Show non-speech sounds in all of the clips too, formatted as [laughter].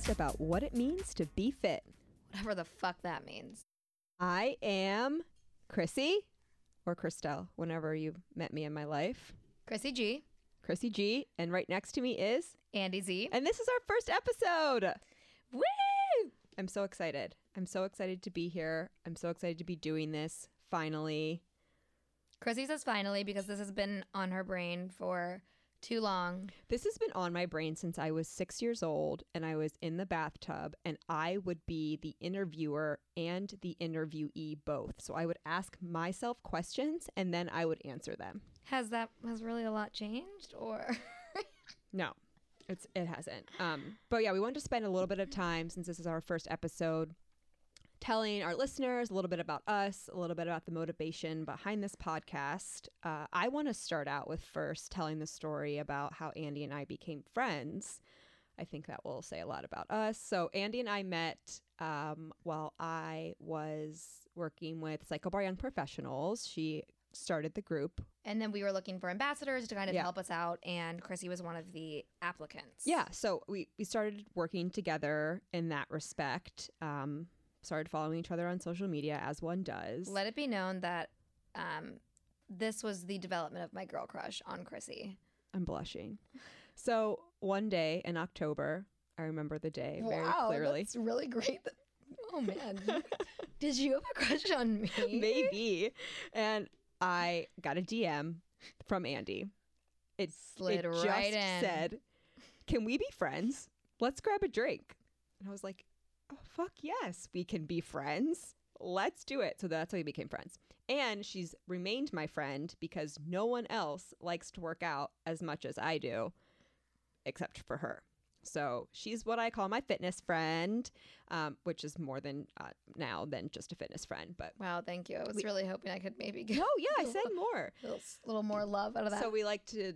podcast about what it means to be fit. Whatever the fuck that means. I am Chrissy, or Christelle, whenever you met me in my life. Chrissy G, Chrissy G, and right next to me is, Andy Z. and this is our first episode. Woo! I'm so excited. I'm so excited to be here. I'm so excited to be doing this finally. Chrissy says finally because this has been on her brain for too long. This has been on my brain since I was six years old and I was in the bathtub, and I would be the interviewer and the interviewee both. So I would ask myself questions and then I would answer them. Has that has really a lot changed or [laughs] No, it's it hasn't. Um, but yeah, we wanted to spend a little bit of time since this is our first episode, telling our listeners a little bit about us, a little bit about the motivation behind this podcast. Uh, I want to start out with first telling the story about how Andy and I became friends. I think that will say a lot about us. So Andy and I met um, while I was working with CycleBar Young Professionals. She started the group and then we were looking for ambassadors to kind of Yeah. help us out and Chrissy was one of the applicants. Yeah, so we we started working together in that respect. Um, started following each other on social media as one does. Let it be known that um, this was the development of my girl crush on Chrissy. I'm blushing. So one day in October, I remember the day very clearly. It's really great. Oh man, [laughs] did you have a crush on me? Maybe, and I got a DM from Andy. It Slid it right just in. said, "Can we be friends? Let's grab a drink." And I was like, "Fuck yes, we can be friends. Let's do it." So that's how we became friends. And she's remained my friend because no one else likes to work out as much as I do, except for her. So she's what I call my fitness friend, um, which is more than uh, now than just a fitness friend. But Wow, thank you. I was really hoping I could maybe get oh yeah, I [laughs] said more. a little, little more love out of that. So we like to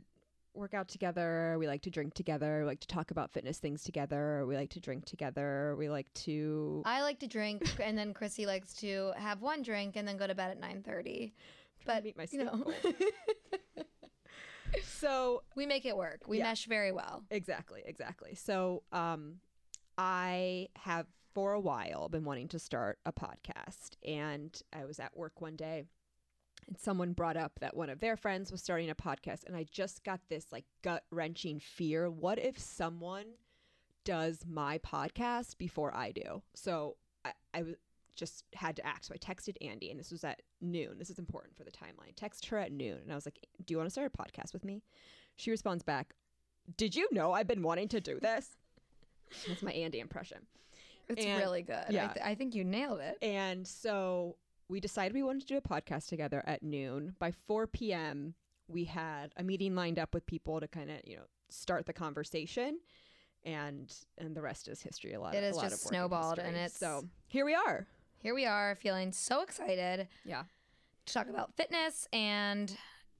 work out together. We like to drink together. We like to talk about fitness things together. We like to drink together. We like to. I like to drink, and then Chrissy likes to have one drink and then go to bed at nine thirty. But meet my you know, [laughs] So we make it work. We Yeah. mesh very well. exactly, exactly. So um, I have for a while been wanting to start a podcast, and I was at work one day. And someone brought up that one of their friends was starting a podcast, and I just got this like gut wrenching fear. What if someone does my podcast before I do. So I just had to act. So I texted Andy, and this was at noon. This is important for the timeline. Text her at noon, and I was like, "Do you want to start a podcast with me?" She responds back, "Did you know I've been wanting to do this?" That's my Andy impression. It's And- really good. yeah. I, th- I think you nailed it. And so we decided we wanted to do a podcast together at noon. By 4 p.m., we had a meeting lined up with people to kind of, you know, start the conversation. And and the rest is history. A lot. It is just snowballed, history. and it's- so here we are. Here we are, feeling so excited Yeah. to talk about fitness and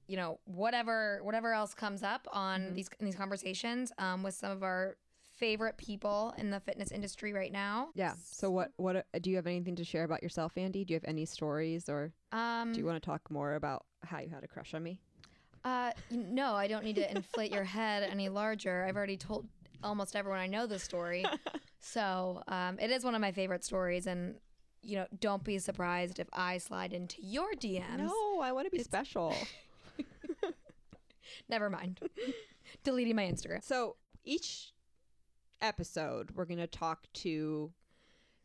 you know whatever whatever else comes up on Mm-hmm. these in these conversations um, with some of our favorite people in the fitness industry right now. Yeah. So what what do you have anything to share about yourself, Andy? Do you have any stories or Um, do you want to talk more about how you had a crush on me? Uh, no, I don't need to inflate your head any larger. I've already told almost everyone I know the story. [laughs] so um, it is one of my favorite stories. And, you know, don't be surprised if I slide into your DMs. No, I want to be special. [laughs] Never mind. [laughs] Deleting my Instagram. So each episode, we're going to talk to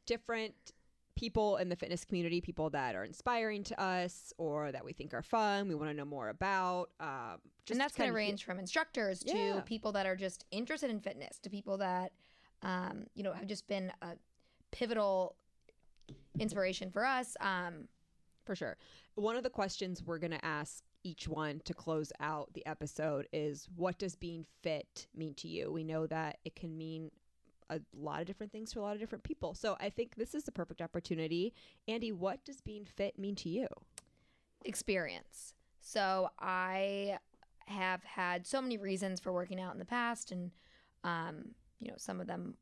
different people in the fitness community, people that are inspiring to us or that we think are fun, we want to know more about. Um, just and that's going to range from instructors Yeah. to people that are just interested in fitness to people that, um, you know, have just been a pivotal inspiration for us. Um, For sure. One of the questions we're going to ask each one to close out the episode is what does being fit mean to you? We know that it can mean a lot of different things to a lot of different people. So I think this is the perfect opportunity. Andy, what does being fit mean to you? experience. So I have had so many reasons for working out in the past, and um, you know, some of them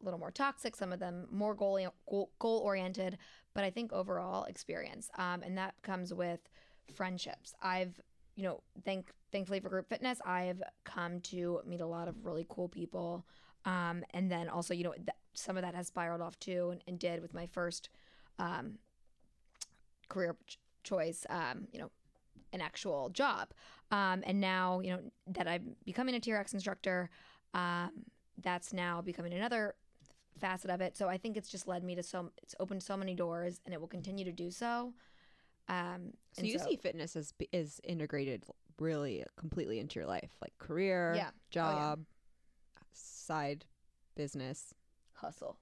a little more toxic, some of them more goal goal, goal oriented. But I think overall experience, um, and that comes with friendships. I've you know, thank thankfully for group fitness, I've come to meet a lot of really cool people. Um, and then also, you know, th- some of that has spiraled off too, and, and did with my first um, career ch- choice. Um, you know, an actual job. Um, and now, you know, that I'm becoming a TRX instructor, um, that's now becoming another facet of it. So I think it's just led me to so it's opened so many doors, and it will continue to do so. Um, So you see fitness as is integrated really completely into your life, like career, Yeah. Oh, job, side business. hustle.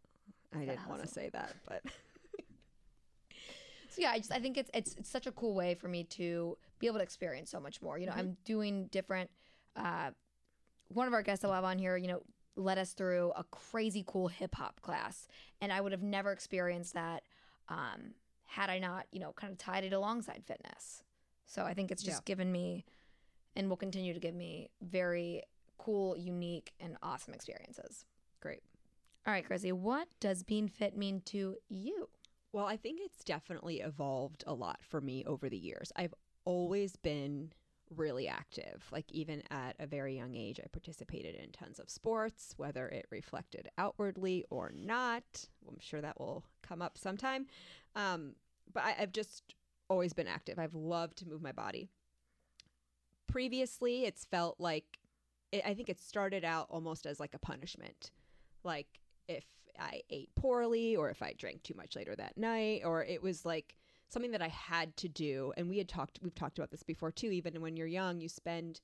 I didn't want to say that, but [laughs] [laughs] So yeah, I just I think it's it's it's such a cool way for me to be able to experience so much more. You know, I'm doing different. Uh, one of our guests that we'll have on here, you know, led us through a crazy cool hip hop class, and I would have never experienced that um, had I not, you know, kind of tied it alongside fitness. So I think it's just given me, and will continue to give me very cool, unique, and awesome experiences. great. All right, Chrissy, what does being fit mean to you? Well, I think it's definitely evolved a lot for me over the years. I've always been really active. Like, even at a very young age, I participated in tons of sports, whether it reflected outwardly or not. I'm sure that will come up sometime. Um, but I, I've just always been active. I've loved to move my body. Previously, it's felt like it, I think it started out almost as like a punishment. Like, if I ate poorly or if I drank too much later that night or it was like something that I had to do and we had talked we've talked about this before too even when you're young you spend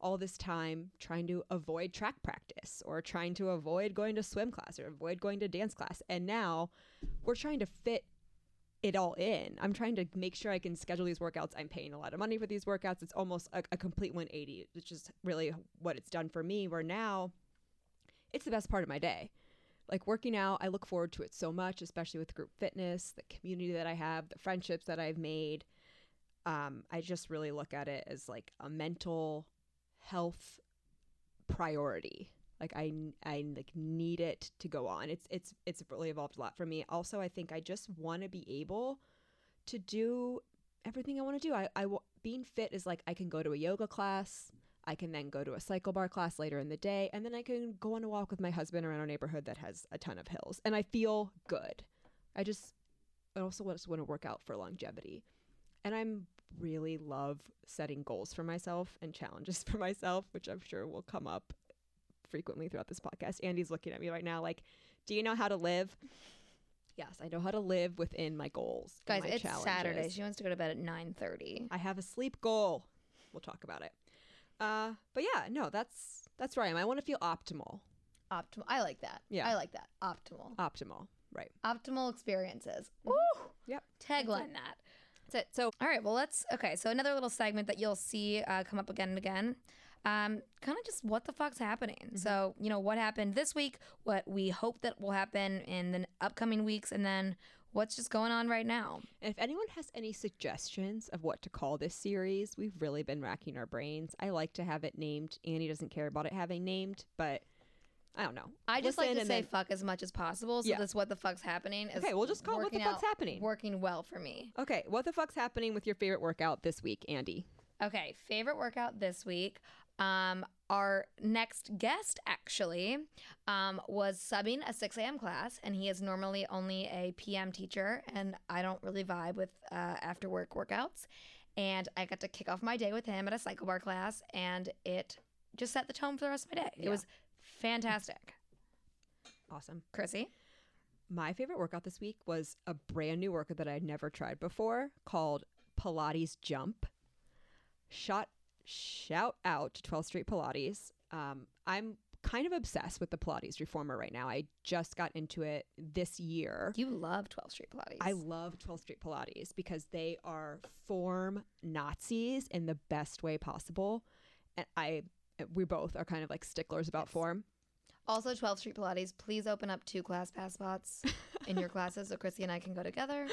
all this time trying to avoid track practice or trying to avoid going to swim class or avoid going to dance class and now we're trying to fit it all in. I'm trying to make sure I can schedule these workouts. I'm paying a lot of money for these workouts. It's almost a, a complete 180, which is really what it's done for me. Where now it's the best part of my day like working out i look forward to it so much especially with group fitness the community that i have the friendships that i've made um, i just really look at it as like a mental health priority like i i like need it to go on. It's it's it's really evolved a lot for me. Also i think i just want to be able to do everything i want to do. I i being fit is like i can go to a yoga class I can then go to a cycle bar class later in the day, and then I can go on a walk with my husband around our neighborhood that has a ton of hills, and I feel good. I just, I also just want to work out for longevity, and I'm really love setting goals for myself and challenges [laughs] for myself, which I'm sure will come up frequently throughout this podcast. Andy's looking at me right now, like, "Do you know how to live?" Yes, I know how to live within my goals, Guys, my it's Saturday. She wants to go to bed at nine thirty. I have a sleep goal. We'll talk about it. Uh, but yeah, no, that's that's where I am. I want to feel optimal. Optimal. I like that. Yeah. I like that. Optimal. Optimal, right? Optimal experiences. Woo! Yep. Tagline that. That's it. So All right. Well, let's. Okay. So another little segment that you'll see uh, come up again and again. Um, kind of just what the fuck's happening. So you know what happened this week, what we hope that will happen in the upcoming weeks, and then what's just going on right now. And if anyone has any suggestions of what to call this series, we've really been racking our brains. I like to have it named. Annie doesn't care about it having named, but I don't know. I just like to say then- fuck as much as possible. So Yeah. this what the fuck's happening is Okay, we'll just call it what the fuck's happening. Working well for me. Okay, what the fuck's happening with your favorite workout this week, Andy? Okay, favorite workout this week. Um, our next guest actually um, was subbing a 6 a.m. class, and he is normally only a PM teacher, and I don't really vibe with uh, after work workouts. And I got to kick off my day with him at a cycle bar class, and it just set the tone for the rest of my day. It Yeah. was fantastic. Awesome. Chrissy? My favorite workout this week was a brand new workout that I'd never tried before called Pilates Jump. Shot shout out to 12th Street Pilates. Um, I'm kind of obsessed with the Pilates reformer right now. I just got into it this year. You love 12th Street Pilates. I love 12th Street Pilates because they are form Nazis in the best way possible. And I we both are kind of like sticklers about Yes. form. Also, 12th Street Pilates, please open up two class pass spots in your [laughs] classes so Chrissy and I can go together.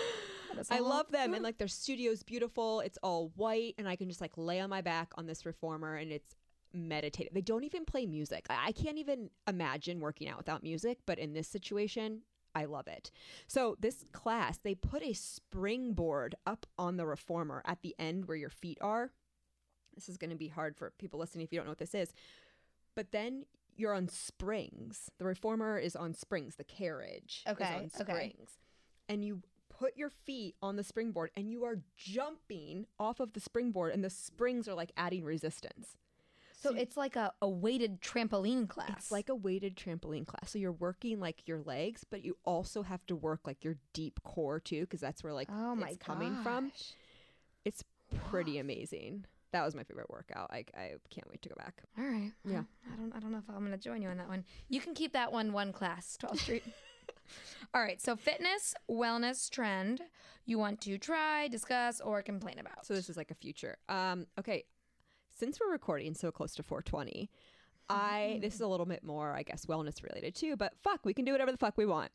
I love them and [laughs] like their studio's beautiful. It's all white and I can just like lay on my back on this reformer and it's meditative. They don't even play music. I, I can't even imagine working out without music, but in this situation, I love it. So this class, they put a springboard up on the reformer at the end where your feet are. This is going to be hard for people listening if you don't know what this is. But then you're on springs. The reformer is on springs. The carriage is Okay, on okay. springs. And you put your feet on the springboard and you are jumping off of the springboard and the springs are like adding resistance. So it's like a, a weighted trampoline class. It's like a weighted trampoline class. So you're working like your legs, but you also have to work like your deep core too, because that's where like oh my it's coming from. It's pretty amazing. That was my favorite workout. I, I can't wait to go back. All right. Yeah. I don't I don't know if I'm gonna join you on that one. You can keep that one one class, 12th Street. [laughs] All right. So fitness, wellness trend you want to try, discuss, or complain about. So this is like a future. Um, okay, since we're recording so close to 420, I this is a little bit more, I guess, wellness related too. But fuck, we can do whatever the fuck we want.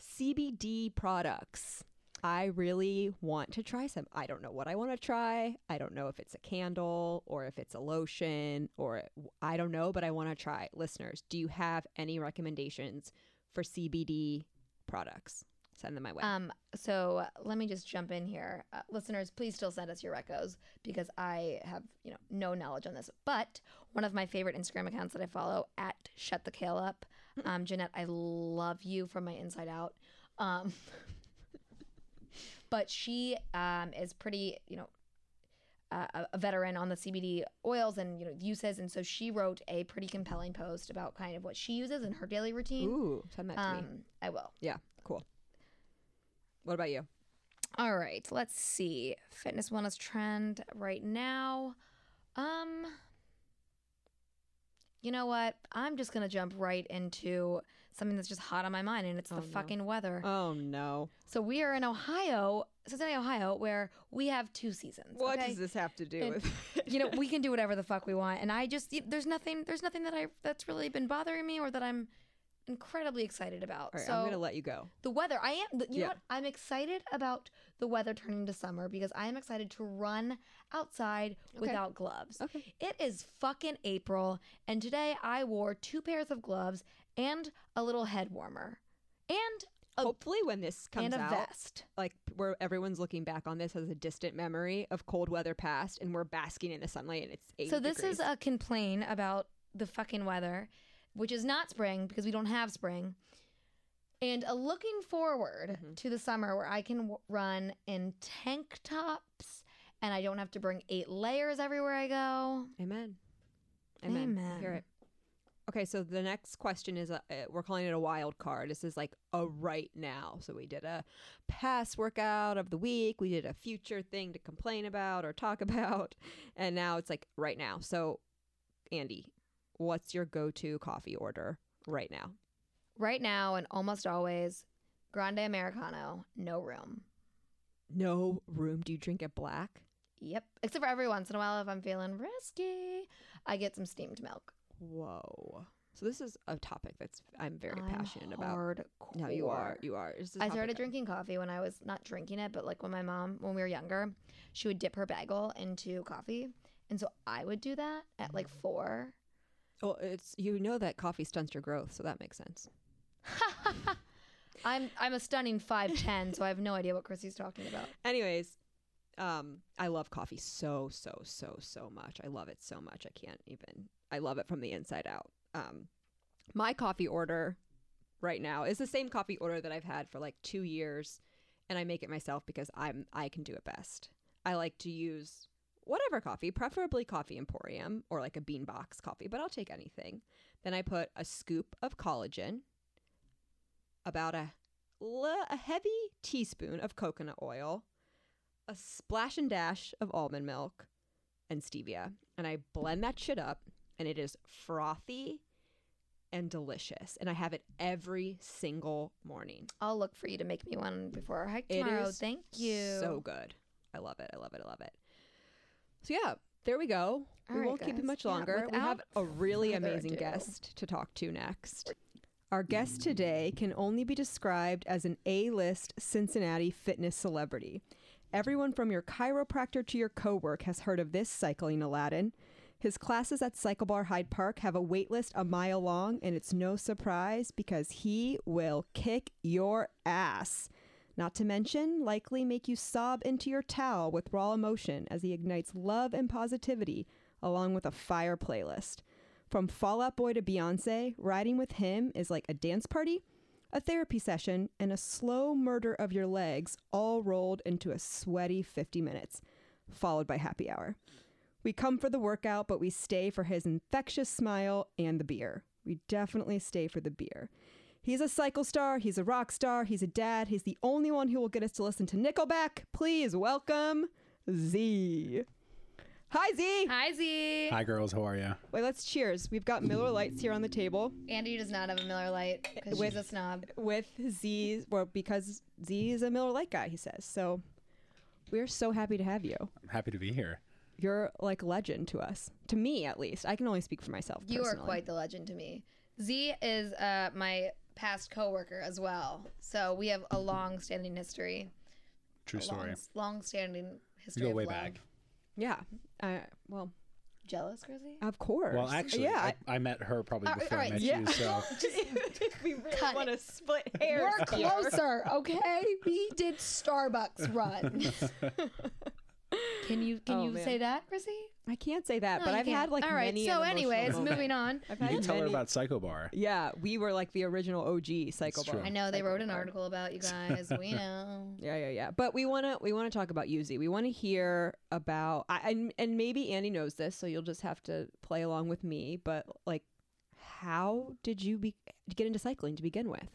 CBD products. I really want to try some. I don't know what I want to try. I don't know if it's a candle or if it's a lotion or I don't know, but I want to try. Listeners, do you have any recommendations for CBD products? Send them my way. Um, so let me just jump in here, uh, listeners. Please still send us your recos because I have you know no knowledge on this. But one of my favorite Instagram accounts that I follow at Shut the Kale Up, um, Jeanette, I love you from my inside out. Um, [laughs] but she um, is pretty you know uh, a- veteran on the CBD oils and you know uses, and so she wrote a pretty compelling post about kind of what she uses in her daily routine. Ooh, send that to me. Um, I will. Yeah, cool. What about you? All right, let's see. Fitness wellness trend right now. Um You know what? I'm just going to jump right into something that's just hot on my mind and it's Oh, the no. fucking weather. Oh no. so we are in Ohio, Cincinnati, Ohio, where we have two seasons. What okay? does this have to do And, with [laughs] you know, we can do [laughs] whatever the fuck we want and I just y- there's nothing there's nothing that I that's really been bothering me or that I'm incredibly excited about. All right, so I'm gonna let you go. the weather. I am. You Yeah. know what? I'm excited about the weather turning to summer because I am excited to run outside without gloves. Okay. It is fucking April, and today I wore two pairs of gloves and a little head warmer, and a, Hopefully, when this comes and a out, vest. like where everyone's looking back on this as a distant memory of cold weather past, and we're basking in the sunlight, and it's 80 So this degrees. is a complaint about the fucking weather, which is not spring because we don't have spring. And a looking forward Mhm. to the summer where I can w- run in tank tops and I don't have to bring eight layers everywhere I go. Amen. Amen. I Hear it. Okay, so the next question is uh, uh, we're calling it a wild card. This is like a right now. So we did a past workout of the week, we did a future thing to complain about or talk [laughs] about, and now it's like right now. So, Andy, what's your go to coffee order right now? Right now and almost always, grande americano, no room. No room. Do you drink it black? Yep. Except for every once in a while if I'm feeling risky, I get some steamed milk. Whoa. So this is a topic that's I'm very I'm passionate about. hardcore. No, you are. You are. This is a I started drinking coffee when I was not drinking it, but like when my mom, when we were younger, she would dip her bagel into coffee. And so I would do that at like mm. four. Well, it's you know that coffee stunts your growth, so that makes sense. [laughs] I'm I'm a stunning 5'10, so I have no idea what Chrissy's talking about. [laughs] Anyways, um, I love coffee so so so so much. I love it so much. I can't even. I love it from the inside out. Um, my coffee order right now is the same coffee order that I've had for like two years, and I make it myself because I'm I can do it best. I like to use whatever coffee, preferably coffee emporium or like a bean box coffee, but I'll take anything. Then I put a scoop of collagen, about a a heavy teaspoon of coconut oil, a splash and dash of almond milk, and stevia, and I blend that shit up, and it is frothy and delicious, and I have it every single morning. I'll look for you to make me one before our hike It tomorrow. Thank you. So good. I love it. I love it. I love it. So yeah, there we go. All we right, won't keep you guys. much Yeah, longer. we have a really amazing guest to talk to next. Our guest today can only be described as an A-list Cincinnati fitness celebrity. Everyone from your chiropractor to your co-work has heard of this cycling Aladdin. His classes at Cycle Bar Hyde Park have a waitlist a mile long, and it's no surprise because he will kick your ass. Not to mention, likely make you sob into your towel with raw emotion as he ignites love and positivity along with a fire playlist. From Fall Out Boy to Beyonce, riding with him is like a dance party, a therapy session, and a slow murder of your legs all rolled into a sweaty 50 minutes, followed by happy hour. We come for the workout, but we stay for his infectious smile and the beer. We definitely stay for the beer. He's a cycle star, he's a rock star, he's a dad, he's the only one who will get us to listen to Nickelback. Please welcome Z. Hi, Z. Hi, Z. Hi, girls. How are you? Wait, let's cheers. We've got Miller Lites here on the table Andy does not have a Miller Lite because With- she's a snob. with Z, well, because Z is a Miller Lite guy, he says. So we're so happy to have you. I'm happy to be here. You're like legend to us, to me at least. I can only speak for myself. You are personally. quite the legend to me. Z is uh, my past coworker as well, so we have a long-standing history. True a story. Long, long-standing history. You go of way love. back. Yeah. Uh, well, Jealous, Chrissy? of course. Well, actually, yeah. I, I met her probably All right, before all I right, met yeah. you. So [laughs] [laughs] we really Cut want to split hairs. We're here. closer, okay? We did Starbucks [laughs] run. Can you can Oh, you man. say that, Chrissy? I can't say that, No, but you I've can't. had like All right. many. so, an emotional anyways, moment. moving on. I've you had can tell her many- about Cycle Bar. Yeah, we were like the original OG Cycle It's true. Bar. I know they Cycle wrote an Bar. article about you [laughs] guys. We know. Yeah, yeah, yeah. But we want to we want to talk about Yuzi. We want to hear about I, and and maybe Andy knows this, so you'll just have to play along with me. But like, how did you be get into cycling to begin with?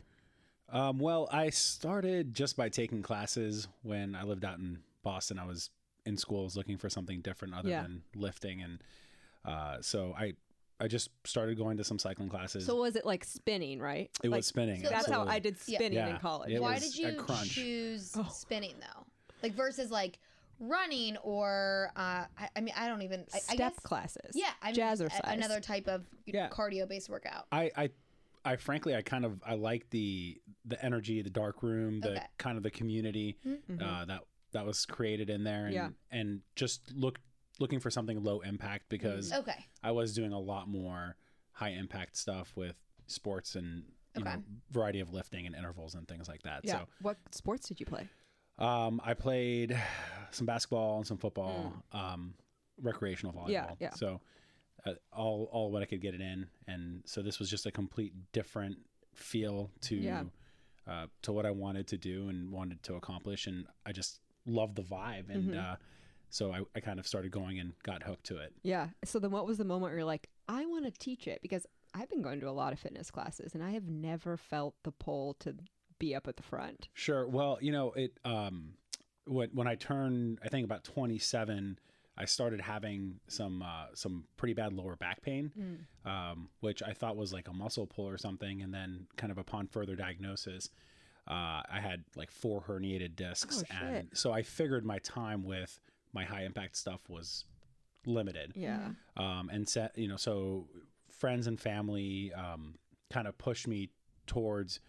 Um, well, I started just by taking classes when I lived out in Boston. I was in school, I was looking for something different other Yeah. than lifting, and uh, so I I just started going to some cycling classes. So was it like spinning, right? it Like, was spinning. So- That's how. I did Yeah. spinning in college. it Why was did you choose Oh. spinning though? Like versus like running or uh, I, I mean I don't even I, I Step guess classes. yeah I mean, just Jazzercise. a- another type of Yeah. cardio based workout. I, I I frankly I kind of I like the the energy, the dark room, the Okay. kind of the community Mhm. uh, that that was created in there, and Yeah. and just look looking for something low impact because Okay, I was doing a lot more high impact stuff with sports and you Okay. know variety of lifting and intervals and things like that. yeah. What sports did you play? Um, I played some basketball and some football, um, recreational volleyball. Yeah, yeah. So uh, all all what I could get it in, and so this was just a complete different feel to Yeah. uh, to what I wanted to do and wanted to accomplish, and I just loved the vibe, and Mhm. uh, so I, I kind of started going and got hooked to it. Yeah. So then, what was the moment where you're like, I want to teach it because I've been going to a lot of fitness classes and I have never felt the pull to be up at the front. Sure. Well, you know, it um when when I turned I think about 27, I started having some uh some pretty bad lower back pain, um which I thought was like a muscle pull or something and then kind of upon further diagnosis uh, I had like four herniated discs, Oh, and so I figured my time with my high impact stuff was limited Yeah. um, and set you know so friends and family um, kind of pushed me towards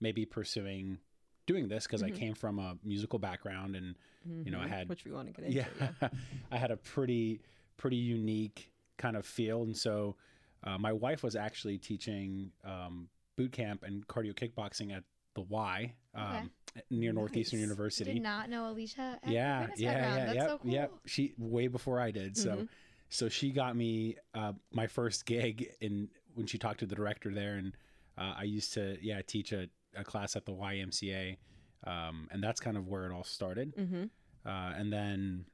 maybe pursuing doing this because Mhm. I came from a musical background and You know, I Mhm. had- which we want to get into. yeah, Yeah. [laughs] I had a pretty pretty unique kind of field and so uh, my wife was actually teaching um, boot camp and cardio kickboxing at the Y um, near Northeastern Nice. University did not know Alicia. yeah, yeah, yeah, That's yep, so cool. yep. She way before I did. So, Mhm. so she got me uh, my first gig in when she talked to the director there, and uh, I used to yeah teach a, a class at the YMCA, um, and that's kind of where it all started. mm-hmm. Uh, and then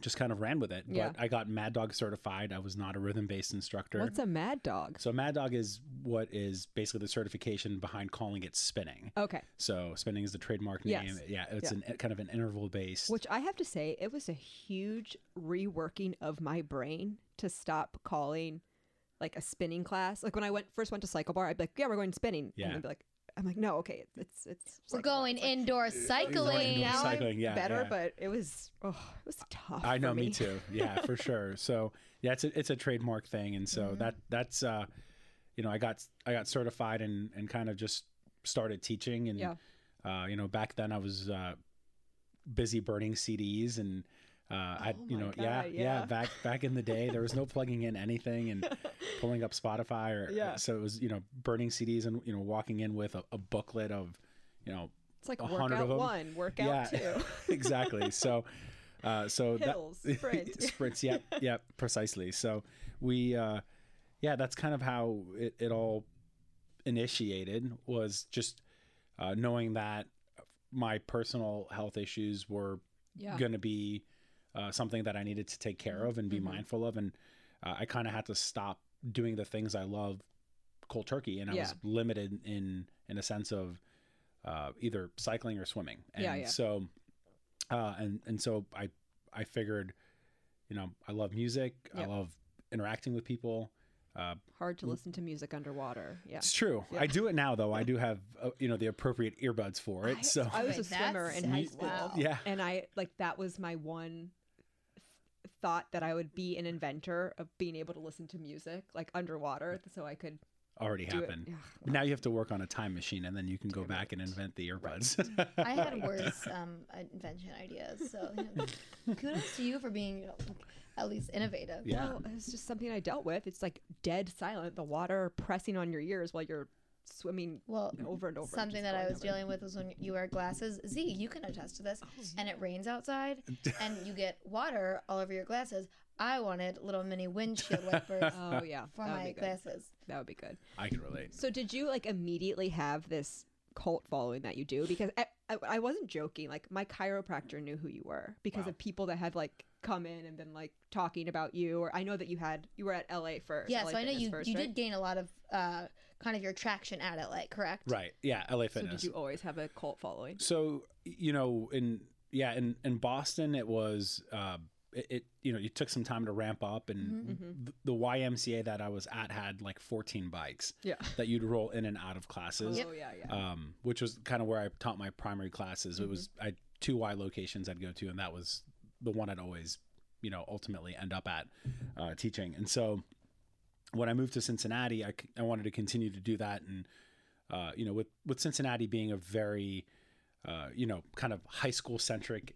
just kind of ran with it. Yeah. But I got Mad Dogg certified. I was not a rhythm based instructor. What's a mad dog? so Mad Dogg is what is basically the certification behind calling it spinning. Okay. So spinning is the trademark Yes. name. Yeah, it's Yeah. an kind of an interval based. Which I have to say, it was a huge reworking of my brain to stop calling like a spinning class. Like when I went first went to cycle bar, I'd be like, "Yeah, we're going spinning." Yeah. And I'd be like, "I'm like, no, okay, it's it's." We're going It's like, indoor Going cycling. indoor now cycling, yeah, better, yeah. but it was oh, it was tough. I know, for me. me too. Yeah, [laughs] for sure. So yeah, it's a, it's a trademark thing, and so Mm-hmm. that that's uh, you know, I got I got certified and and kind of just started teaching, and Yeah. uh, you know, back then I was uh, busy burning CDs and. Uh, I, Oh you know, yeah, God, yeah, yeah. Back back in the day, there was no [laughs] plugging in anything and pulling up Spotify or Yeah. so it was, you know, burning CDs and you know walking in with a, a booklet of, you know, It's like workout of them. one, workout two. [laughs] exactly. So, uh, so Hills, [laughs] that sprint. sprints. Yep, yep, precisely. So we, uh, yeah, that's kind of how it, it all initiated. Was just uh, knowing that my personal health issues were Yeah. going to be uh, something that I needed to take care of and be Mhm. mindful of, and uh, I kind of had to stop doing the things I love cold turkey, and I was limited in in a sense of uh, either cycling or swimming. And Yeah, yeah. So, uh, and and so I I figured, you know, I love music. I love interacting with people. Uh, Hard to listen to music underwater. Yeah. It's true. Yeah. I do it now though. I do [laughs] have uh, you know the appropriate earbuds for it. I- so I was a swimmer that's in high school. Wow. yeah, and I like that was my one th- thought that I would be an inventor of being able to listen to music like underwater, so I could already do happened. it. But now you have to work on a time machine, and then you can go Damn back and invent the earbuds. [laughs] I had worse um, invention ideas. So you [laughs] know, kudos to you for being you know, at least innovative. Yeah. Well, it's just something I dealt with. It's like dead silent, the water pressing on your ears while you're swimming Well, over and over. something that I was over. dealing with was when you wear glasses. Z, you can attest to this. Oh, and it rains outside, and you get water all over your glasses. I wanted little mini windshield [laughs] wipers Oh yeah, for my glasses. That would be good. I can relate. So did you like immediately have this cult following that you do? Because I, I, I wasn't joking. Like my chiropractor knew who you were because Wow. of people that had like come in and been like talking about you. Or I know that you had you were at LA first. Yeah, LA so I know Fitness you first, you right? did gain a lot of uh, kind of your traction at LA, correct? Right. Yeah. LA So Fitness. did you always have a cult following? So you know, in yeah, in in Boston, it was uh, it, it you know you took some time to ramp up, and Mm-hmm. th- the YMCA that I was at had like 14 bikes Yeah. that you'd roll in and out of classes. Oh yeah, yeah. um, which was kind of where I taught my primary classes. It was I two Y locations I'd go to, and that was the one I'd always, you know, ultimately end up at uh, teaching. And so when I moved to Cincinnati, I, I wanted to continue to do that, and uh, you know, with with Cincinnati being a very uh, you know, kind of high school centric.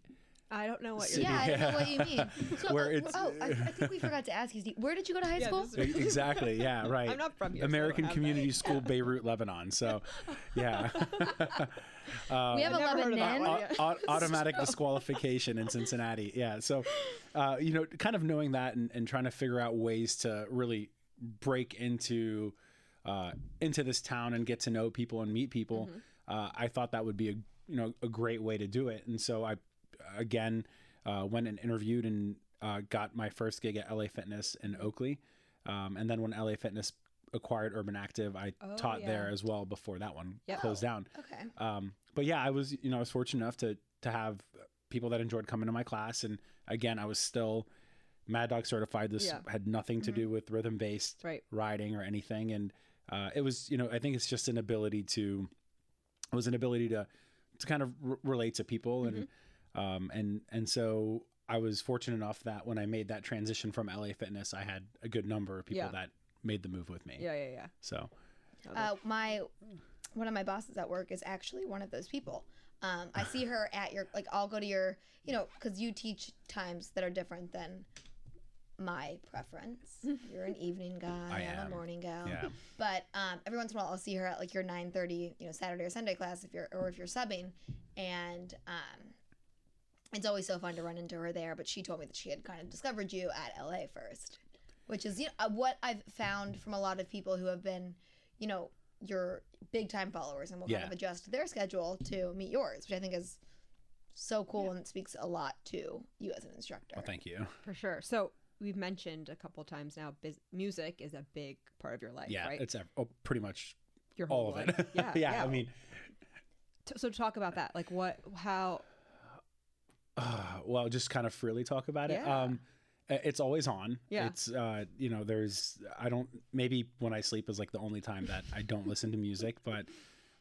I don't know what you're. Yeah, I don't know what you mean. [laughs] So, Where uh, it's- oh, I, I think we forgot to ask you, Where did you go to high [laughs] Yeah, school? [laughs] exactly. Yeah. Right. I'm not from here. so I don't American have Community that. School, Beirut, Lebanon. So, yeah. Uh, we have I a never that Lebanon. one. au- au- automatic disqualification in Cincinnati. Yeah. So, uh, you know, kind of knowing that and, and trying to figure out ways to really break into uh, into this town and get to know people and meet people, uh, I thought that would be a you know a great way to do it. And so I again uh, went and interviewed and uh, got my first gig at LA Fitness in Oakley, um, and then when LA Fitness acquired Urban Active, I Oh, taught there as well before that one Yep. closed down. Okay. Um, but yeah, I was, you know, I was fortunate enough to to have people that enjoyed coming to my class, and again, I was still Mad Dogg certified. This Yeah. had nothing to do with rhythm based Right. riding or anything, and uh, it was, you know, I think it's just an ability to, it was an ability to to kind of r- relate to people, and um, and and so I was fortunate enough that when I made that transition from LA Fitness, I had a good number of people Yeah. that made the move with me. Yeah, yeah, yeah. So Uh, my one of my bosses at work is actually one of those people. Um, I see her at your like I'll go to your you know because you teach times that are different than my preference. [laughs] You're an evening guy. I I'm am. a morning gal. yeah, But um, every once in a while, I'll see her at like your 9:30, you know, Saturday or Sunday class if you're or if you're subbing, and um, it's always so fun to run into her there. But she told me that she had kind of discovered you at LA first, which is you know, uh, what I've found from a lot of people who have been, you know, your big time followers and will kind of adjust their schedule to meet yours, which I think is so cool and speaks a lot to you as an instructor. well, thank you. for sure. So we've mentioned a couple times now. Biz- music is a big part of your life, Yeah, right? it's ev- oh, pretty much Your whole all of life. it. [laughs] Yeah, yeah, yeah. I mean, so talk about that. Like what? How? Uh, well, just kind of freely talk about it. Yeah. Um, it's always on. Yeah. It's uh, you know, there's I don't maybe when I sleep is like the only time that I don't listen to music, but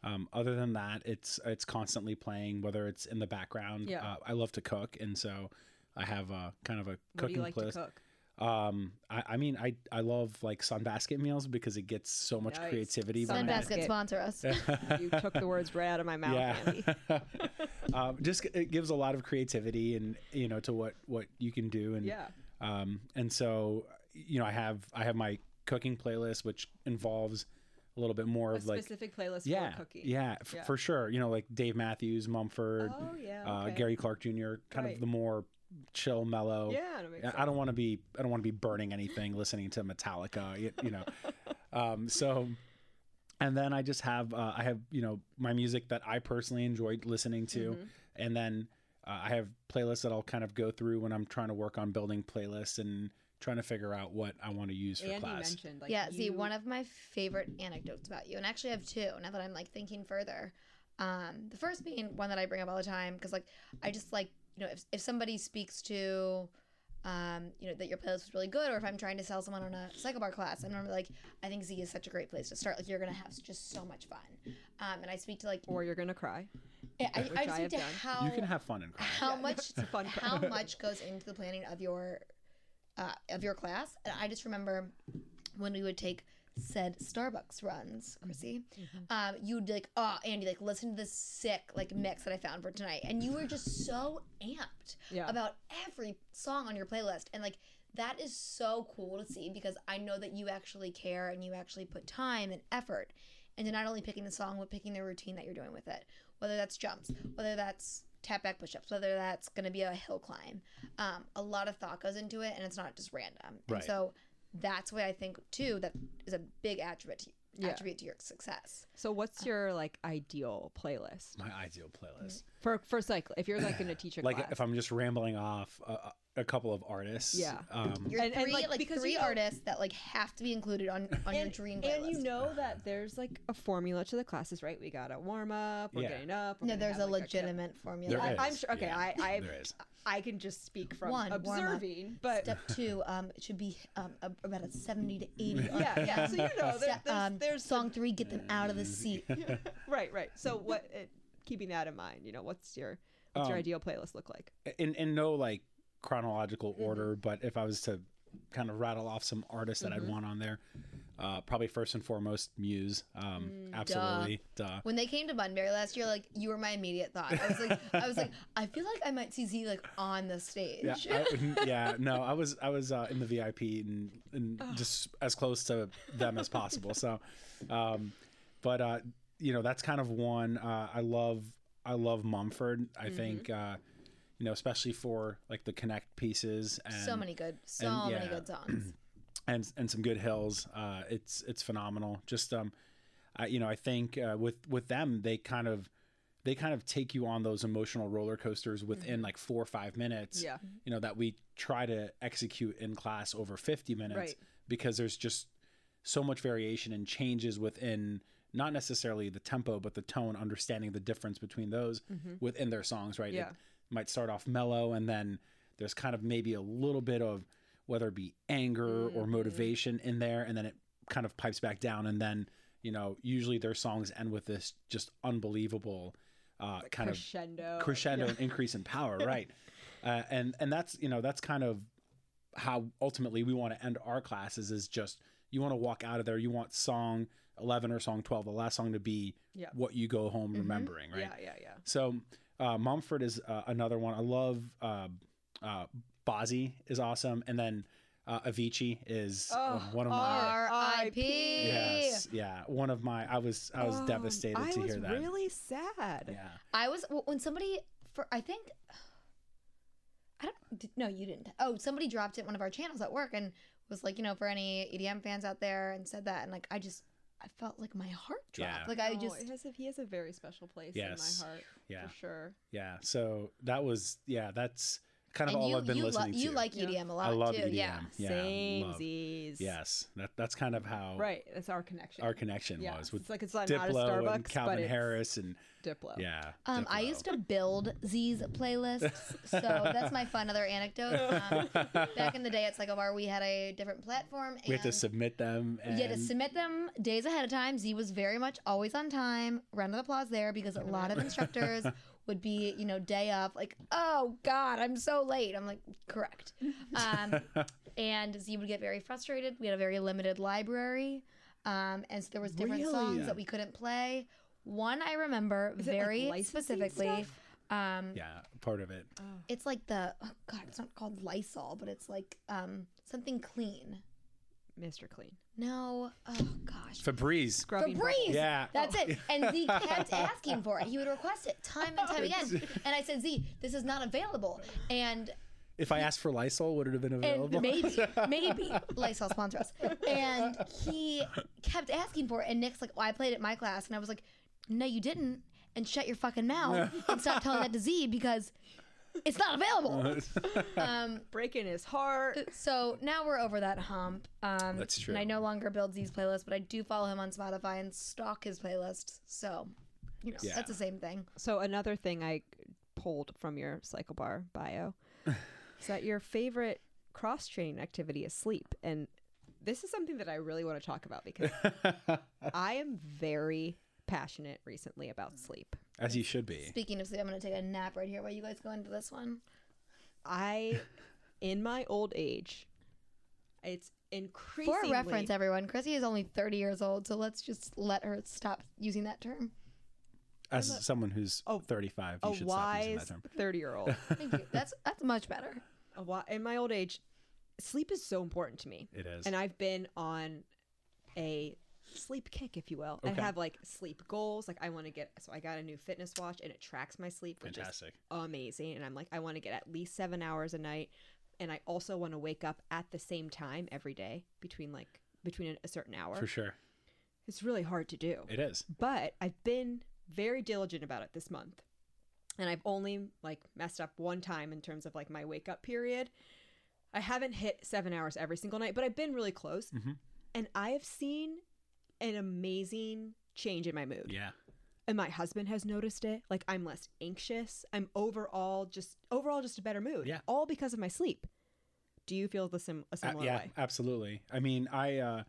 um, other than that, it's it's constantly playing. Whether it's in the background. Yeah. Uh, I love to cook, and so I have a kind of a What do cooking you like playlist. to cook? Um, I, I mean, I I love like Sunbasket meals because it gets so much Nice. creativity. Sun behind it. Sunbasket sponsor us. [laughs] You took the words right out of my mouth, Andy. [laughs] um, just it gives a lot of creativity and you know to what what you can do and Yeah. um, and so you know I have I have my cooking playlist which involves a little bit more A of like specific playlist yeah, for cooking. yeah, f- Yeah. for sure. You know, like Dave Matthews, Mumford, Oh yeah. uh, okay. Gary Clark Jr. Kind Right. of the more chill, mellow. Yeah, that makes I- sense. I don't want to be I don't want to be burning anything listening to Metallica, you, you know. [laughs] um, so and then I just have uh, I have you know my music that I personally enjoyed listening to, Mhm. and then uh, I have playlists that I'll kind of go through when I'm trying to work on building playlists and trying to figure out what I want to use for And you class. mentioned like yeah, see, one of my favorite anecdotes about you, and actually I have two now that I'm like thinking further. Um, the first being one that I bring up all the time because like I just like you know if if somebody speaks to um, you know that your playlist was really good, or if I'm trying to sell someone on a cycle bar class, I'm normally like, I think Z is such a great place to start. Like you're gonna have just so much fun. Um, and I speak to like, or you're gonna cry. I, I, which I I speak have to done. how You can have fun and cry. how Yeah, much it's [laughs] a fun how cry. much goes into the planning of your uh, of your class and i just remember when we would take said starbucks runs chrissy Mm-hmm. um, you'd like oh andy like listen to this sick like mix that i found for tonight and you were just so amped Yeah. about every song on your playlist and like that is so cool to see because i know that you actually care and you actually put time and effort into not only picking the song but picking the routine that you're doing with it whether that's jumps whether that's tap back push-ups whether that's going to be a hill climb um, a lot of thought goes into it and it's not just random and Right. so that's what i think too that is a big attribute to, Yeah. attribute to your success So what's uh, your like ideal playlist My ideal playlist. For for cycle? If you're like going to teach a [sighs] Like class, if I'm just rambling off a, a couple of artists. Yeah. Um, your And- and, three like, like, because three you know- artists that like have to be included on on your and, dream playlist and you know that there's like a formula to the classes, right? We got a warm up. We're Yeah. getting up. we're no there's have, a like, legitimate formula There I, I'm sure. Okay, yeah, I I there is. I can just speak from One, observing, but Step two, um, it should be um, a- about a 70 to 80. [laughs] yeah, yeah. So you know, there, Step- there's, um, there's song three, get them out of the seat. [laughs] right, right. So what? It, keeping that in mind, you know, what's your what's your Um, ideal playlist look like? in in no like chronological Mm-hmm. order, but if I was to kind of rattle off some artists that Mm-hmm. I'd want on there, uh, probably first and foremost Muse. Um, Mm, absolutely, duh. When they came to Bunbury last year, like you were my immediate thought. I was like, I was like, [laughs] I feel like I might see Z like on the stage. Yeah, I, yeah, no, I was I was uh, in the VIP and, and just as close to them as possible. So, um, but uh, you know that's kind of one uh, I love. I love Mumford. I Mm-hmm. think uh, you know, especially for like the connect pieces and so many good, so and, many good songs. [clears throat] and and some good hills. Uh, it's it's phenomenal. Just um, I, you know, I think uh, with with them, they kind of they kind of take you on those emotional roller coasters within like four or five minutes. Yeah. You know that we try to execute in class over fifty minutes Right. because there's just so much variation and changes within not necessarily the tempo but the tone understanding the difference between those within their songs right Yeah. it might start off mellow and then there's kind of maybe a little bit of whether it be anger or motivation in there and then it kind of pipes back down and then you know usually their songs end with this just unbelievable uh, kind of crescendo. crescendo Yeah. and increase in power [laughs] right uh, and and that's you know that's kind of how ultimately we want to end our classes is just you want to walk out of there you want song 11 or song 12 the last song to be Yeah. what you go home remembering right Yeah, yeah, yeah. so uh, Mumford is uh, another one. I love uh, uh, Bozzy is awesome, and then uh, Avicii is uh, Oh, one of my R.I.P. yes, yeah, one of my. I was I was Um, devastated I to was hear that. really sad. yeah, I was when somebody for I think [sighs] I don't d- no you didn't. Oh, somebody dropped it in one of our channels at work and was like, you know, for any EDM fans out there and said that and like I just I felt like my heart dropped. Yeah. Like I Oh, just it has a, he has a very special place Yes. in my heart yeah, for sure. yeah. So that was yeah. That's kind of and all you I've been you, lo- listening you to. like Yeah. EDM a lot I love too. EDM. Yeah. Yeah, Same. Z's. Yes, that that's kind of how Right. That's our connection. our connection yeah. was with it's like it's not, not a Diplo Starbucks, and Calvin but Harris and Diplo. yeah. Um, I used to build Z's playlists, so that's my fun other anecdote. Um, [laughs] back in the day at Cycle Bar, we had a different platform. And We had to submit them. And You had to submit them days ahead of time. Z was very much always on time. Round of applause there because a lot of [laughs] instructors would be, you know, day of, like, oh God, I'm so late. I'm like, correct. [laughs] Um, and Z would get very frustrated. We had a very limited library. Um, and so there was different Really? songs Yeah. that we couldn't play. One I remember Is it, like, very specifically. stuff? Um, yeah, part of it. It's like the oh God, it's not called Lysol, but it's like um something clean. Mr. Clean. No. Oh gosh. Febreze. Scrubbing Febreze. bubbles. Yeah. That's it. And Z [laughs] kept asking for it. He would request it time and time again. [laughs] And I said, Z, this is not available. And If I asked for Lysol, would it have been and available? maybe, [laughs] maybe Lysol sponsor us. And he kept asking for it. And Nick's like, well, I played it in my class. And I was like, no, you didn't. And shut your fucking mouth and stop telling that to Z because it's not available. [laughs] Um, Breaking his heart. so now we're over that hump. Um, That's true. And I no longer build Z's playlist, but I do follow him on Spotify and stalk his playlists. So, you know, Yeah. that's the same thing. So another thing I pulled from your Cycle Bar bio [laughs] is that your favorite cross training activity is sleep, and this is something that I really want to talk about because [laughs] I am very passionate recently about sleep. As you should be. Speaking of sleep, I'm going to take a nap right here while you guys go into this one. I, in my old age, it's increasingly For reference, everyone, Chrissy is only 30 years old, so let's just let her stop using that term. As someone who's Oh, 35, you a should stop using wise that term. thirty-year-old. [laughs] Thank you. That's that's much better. a wi- in my old age, sleep is so important to me. It is. and I've been on a sleep kick, if you will. Okay. I have like sleep goals. Like I want to get, so I got a new fitness watch and it tracks my sleep, which Fantastic. is amazing. And I'm like, I want to get at least seven hours a night, and I also want to wake up at the same time every day between like between a, certain hour. For sure. It's really hard to do, It is. but I've been very diligent about it this month. And I've only like messed up one time in terms of like my wake up period. I haven't hit seven hours every single night, but I've been really close. Mhm. And I have seen an amazing change in my mood. Yeah. And my husband has noticed it. Like I'm less anxious. I'm overall just overall just a better mood. Yeah. All because of my sleep. Do you feel the sim- a A- similar yeah, way? absolutely. I mean, I uh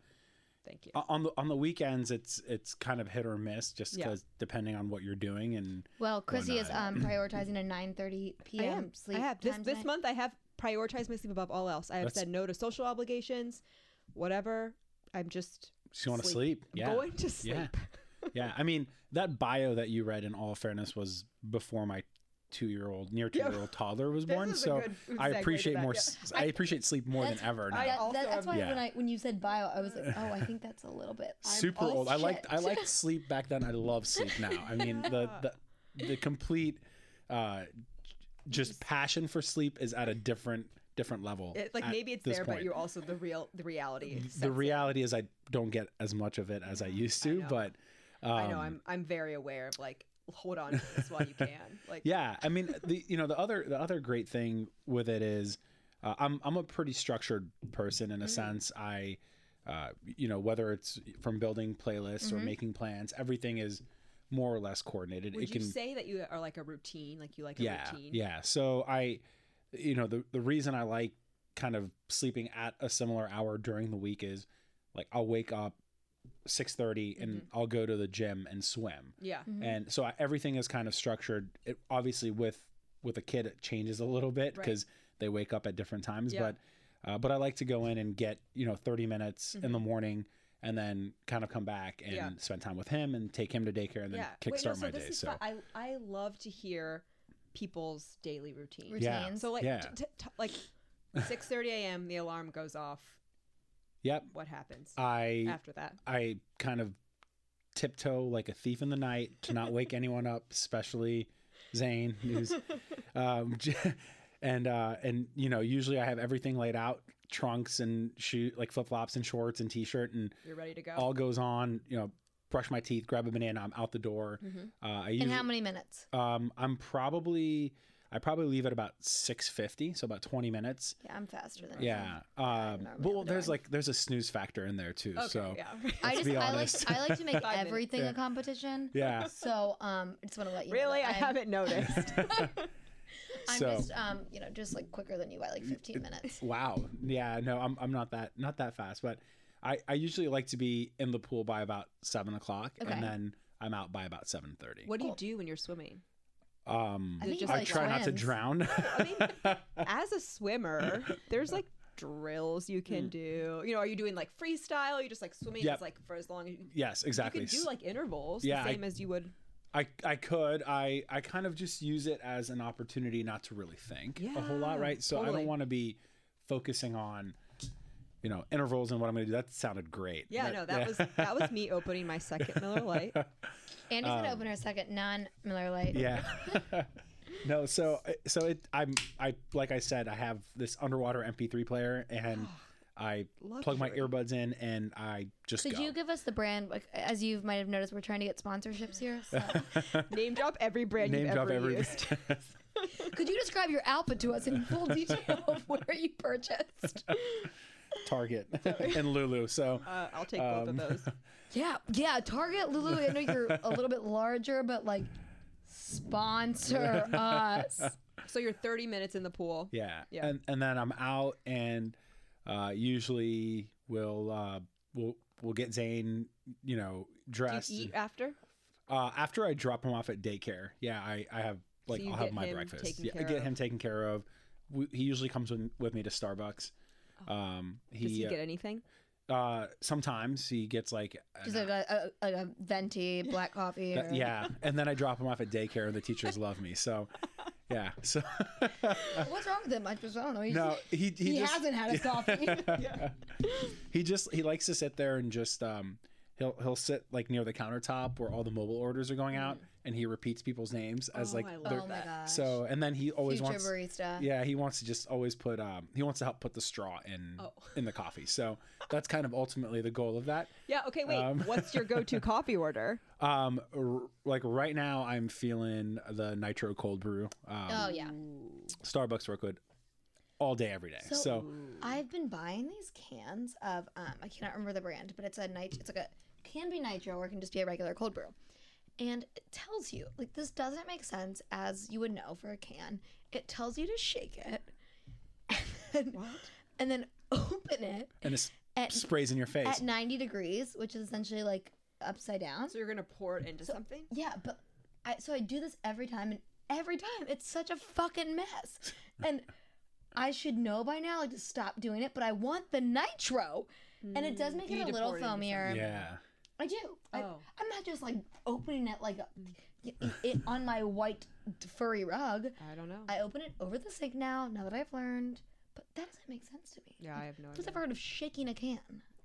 Thank you. on the on the weekends it's it's kind of hit or miss just Yeah. because depending on what you're doing and Well, Chrissy is um, prioritizing a 9:30 I p.m. am. sleep I have this this tonight. month. I have prioritized my sleep above all else. I have That's- said no to social obligations, whatever. I'm just you want to Sleep. sleep. Yeah. going to sleep. Yeah. [laughs] yeah. I mean, that bio that you read in all fairness was before my two year old, near two year old toddler was [laughs] born. So I appreciate more. yeah. s I appreciate sleep more than ever now. I That- that- that's why Yeah. when I when you said bio, I was like, [laughs] oh, I think that's a little bit I'm- super old. I liked I shit. liked sleep back then. I love sleep now. I mean the the the complete uh just passion for sleep is at a different different level. It, like maybe it's there, point. but you also the real the reality. the reality is I don't get as much of it as I used to, know. but um, I know. I'm I'm very aware of like hold on to this while you [laughs] can. Like yeah. I mean, the you know the other the other great thing with it is uh, I'm I'm a pretty structured person in a sense. I uh, you know whether it's from building playlists or making plans, everything is more or less coordinated. Mm-hmm. Would it you can say that you are like a routine? Like you like a yeah routine? yeah. So I you know the the reason I like kind of sleeping at a similar hour during the week is like I'll wake up 6:30 and Mm-hmm. I'll go to the gym and swim. Yeah. and so I, everything is kind of structured it obviously with with a kid it changes a little bit Right. because they wake up at different times Yeah. but uh, but i like to go in and get you know 30 minutes in the Mhm. morning and then kind of come back and Yeah. spend time with him and take him to daycare and then yeah. kickstart no, so my day so fun. I I love to hear people's daily routine. routines. Yeah. So like Yeah. t- t- t- like 6:30 a.m. the alarm goes off. yep What happens i after that? i kind of tiptoe like a thief in the night to not wake anyone up especially zane who's [laughs] um, [laughs] and uh, and you know usually I have everything laid out trunks and shoe like flip flops and shorts and t-shirt and You're ready to go. all goes on you know brush my teeth grab a banana I'm out the door Mhm. uh, I In how many minutes? um, I'm probably I probably leave at about 6:50 so about 20 minutes Yeah, I'm faster than that. yeah um, but well, the there's like there's a snooze factor in there too Okay, so yeah. I just be I like honest. I like to make [laughs] everything Yeah. a competition. yeah So um, I just want to let you really, know I haven't noticed. [laughs] [laughs] I'm so just um, you know, just like quicker than you by like 15 minutes. Wow. Yeah, no, I'm I'm not that not that fast, but I I usually like to be in the pool by about seven o'clock, Okay. and then I'm out by about seven thirty. what do you do when you're swimming? Um, I think just he I like try not to drown. I mean, [laughs] as a swimmer, there's like drills you can do. You know, are you doing like freestyle? Are you just like swimming Yep. as like for as long as you, yes, exactly. you can do like intervals, Yeah, the I- same as you would. I I could. I I kind of just use it as an opportunity not to really think a whole lot, right? So I don't want to be focusing on you know intervals and what I'm going to do. That sounded great. Yeah, no, that was that was me opening my second [laughs] Miller Lite. Andy's gonna open her second non Miller Lite. Um, yeah. [laughs] [laughs] no, so so it I'm I like I said I have this underwater MP3 player and [gasps] I plug my earbuds in and I just Could go. you give us the brand? Like, as you might have noticed, we're trying to get sponsorships here. So. Name drop every brand Name you've drop ever every. used. Could you describe your outfit to us in full detail of where you purchased? Target [laughs] and Lulu. So Uh, I'll take both Um, of those. [laughs] Yeah, yeah. Target, Lulu. I know you're a little bit larger, but like, sponsor [laughs] us. So you're 30 minutes in the pool. yeah, Yeah. and and then I'm out and uh, usually we'll uh, we'll we'll get Zane you know Do dressed. you eat after? Uh, after I drop him off at daycare, yeah, I, I have like you I'll have my breakfast. Yeah, I get of. him taken care of. We, he usually comes with, with me to Starbucks. Um, Does he he, get anything? uh, sometimes he gets like, Just like a, a, like a venti black [laughs] coffee. that- or- yeah, [laughs] and then I drop him off at daycare, and the teachers love me. So, yeah, so [laughs] What's wrong with him? I just I don't know. He's, no, he he, he just, hasn't had his coffee. he just he likes to sit there and just um he'll he'll sit like near the countertop where all the mobile orders are going out, and he repeats people's names as Oh, like I love oh my that. gosh. so, and then he always Future wants. barista. Yeah, he wants to just always put um he wants to help put the straw in Oh. in the coffee. So that's kind of ultimately the goal of that. Yeah. Okay. Wait. Um, What's your go-to [laughs] coffee order? Um r- like right now I'm feeling the nitro cold brew. Um Oh yeah. Starbucks work good all day every day. So- So, I've been buying these cans of um I cannot remember the brand, but it's a nit it's like a can be nitro or it can just be a regular cold brew. And it tells you, like this doesn't make sense as you would know for a can. It tells you to shake it [laughs] and then, and then open it and it at sprays in your face. at 90 degrees, which is essentially like upside down. So you're gonna pour it into something? Yeah, but I so I do this every time, and every time it's such a fucking mess. [laughs] And I should know by now, like to stop doing it. But I want the nitro, and it does mm. make You it a little pour foamier. yeah. I do. Oh. I'm not just like opening it like a, it, it on my white furry rug. I don't know. I open it over the sink now. Now that I've learned, but that doesn't make sense to me. yeah, I have no Who's idea. ever heard of shaking a can?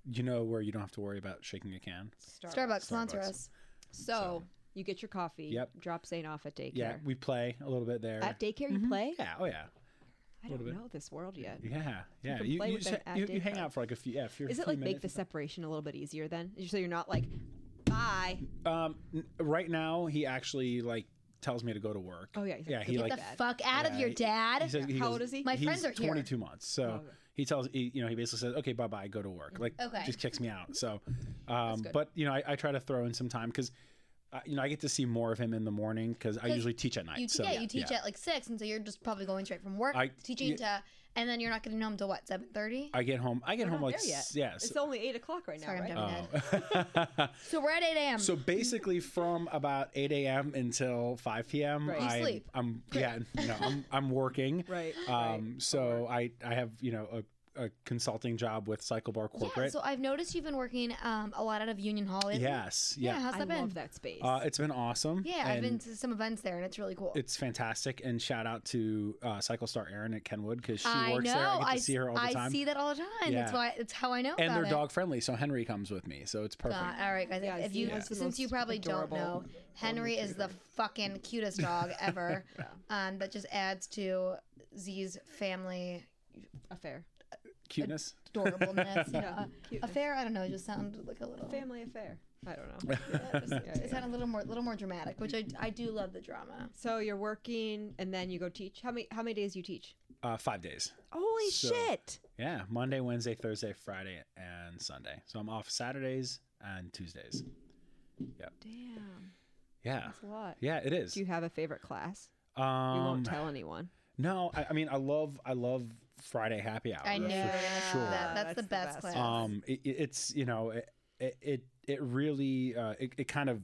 You know where you don't have to worry about shaking a can? Starbucks, sponsor us. So, you get your coffee. Yep. Drop Zane off at daycare. Yeah, we play a little bit there. At daycare, you mm-hmm. play? yeah, oh yeah. I don't bit. know this world yet. Yeah, yeah. can You play you, with just- them at you, you hang out for like a few yeah, a few, Is it few like make the separation a little bit easier then? So you're not like, bye. Um, right now he actually like tells me to go to work. Oh, yeah, he's like, yeah. He "Get like the Dad. fuck out of yeah, your he- dad. he says, he How goes- old is he? My he's friends are here. 22 months. So okay. he tells he, you know he basically says, okay, bye bye, go to work. Like Okay. just kicks me out. So, [laughs] um, good. but you know I, I try to throw in some time because. Uh, you know, I get to see more of him in the morning because I usually teach at night. You, so yeah, you teach at like six, and so you're just probably going straight from work I- teaching yeah. to, and then you're not getting home till what seven thirty. I get home. I get We're home like there yet. yeah. It's so- only eight o'clock right now, Sorry, I'm right? done. oh. [laughs] So we're at eight a.m. So basically, from about 8 a.m. until 5 p.m., Right. I'm, sleep. I'm yeah, no, I'm I'm working. [laughs] Right. Um, so I I have you know a, a consulting job with Cycle Bar yeah, Corporate. so I've noticed you've been working um, a lot out of Union Hall. yes, Yeah, yeah. how's I that been? love that space. Uh, it's been awesome. yeah, I've been to some events there, and it's really cool. It's fantastic, and shout out to uh, Cycle Star Erin at Kenwood because she I works know. there. I get to I, see her all the time. I time. see that all the time. Yeah. That's why. That's how I know. and about they're it. dog friendly, so Henry comes with me, so it's perfect. God, all right, guys. Yeah, if you, has the since you probably don't know, Henry is the fucking cutest dog [laughs] ever. um, that just adds to Z's family affair. Cuteness. adorableness. [laughs] Yeah, yeah. cute. Affair. I don't know. It just sounded like a little. Family affair. I don't know. [laughs] Yeah, it, just, Yeah, it yeah. sounded a little more, little more dramatic, which I, I do love the drama. So you're working and then you go teach. How many how many days you teach? Uh, five days. Holy So- shit. Yeah, Monday, Wednesday, Thursday, Friday, and Sunday. So I'm off Saturdays and Tuesdays. Yep. Damn. Yeah, That's a lot. yeah, it is. Do you have a favorite class? Um, We won't tell anyone. no, I, I mean, I love, I love Friday happy hour. I knew for you sure. that. That's, That's the the best, best class. Um, it, it- it's you know, it, it, it, it really, uh, it, it kind of,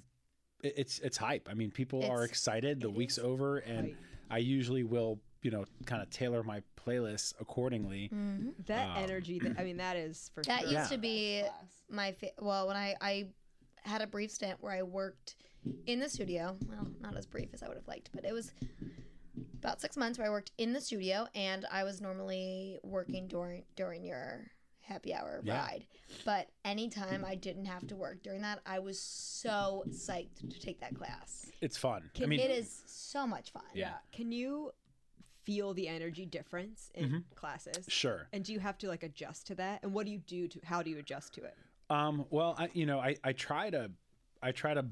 it, it's, it's hype. I mean, people are excited. The week's is over, and hype. I usually will, you know, kind of tailor my playlist accordingly. Mhm. That Um, energy, that, I mean, that is for That sure. used Yeah. to be my fa- well when I I had a brief stint where I worked in the studio. Well, not as brief as I would have liked, but it was about six months where I worked in the studio, and I was normally working during during your happy hour Yeah. ride. But anytime I didn't have to work during that, I was so psyched to take that class. It's fun. I mean, it is so much fun. Yeah. Can you feel the energy difference in Mm-hmm. classes? sure. And do you have to like adjust to that? And what do you do to how do you adjust to it? Um, well, I, you know, I, I try to, I try to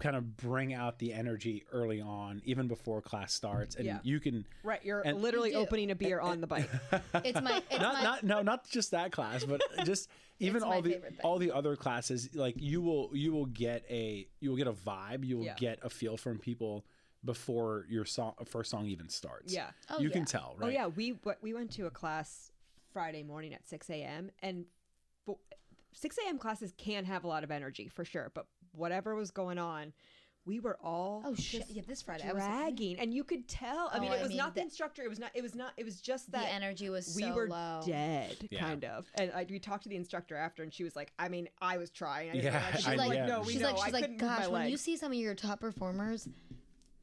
kind of bring out the energy early on, even before class starts. And Yeah. you can, Right, you're And- literally You opening a beer on the bike. [laughs] It's my it's not, my not, no, not just that class, but [laughs] just even all the, all the other classes, like you will, you will get a, you will get a vibe. You will Yeah. get a feel from people before your song, first song even starts. yeah. Oh, you yeah. can tell, oh, right? Oh yeah, we we went to a class Friday morning at six a.m. and fo- six a.m. classes can have a lot of energy for sure, but whatever was going on, we were all Oh shit! Yeah, this Friday I was dragging, and you could tell. I Oh, mean, it I was mean, not the the- instructor. It was not. It was not. It was just that the energy was we so were low. dead, Yeah. kind of. And I, we talked to the instructor after, and she was like, "I mean, I was trying." I didn't Yeah. She's She like, like, "No, we she's know. like, she's I like, gosh, when you see some of your top performers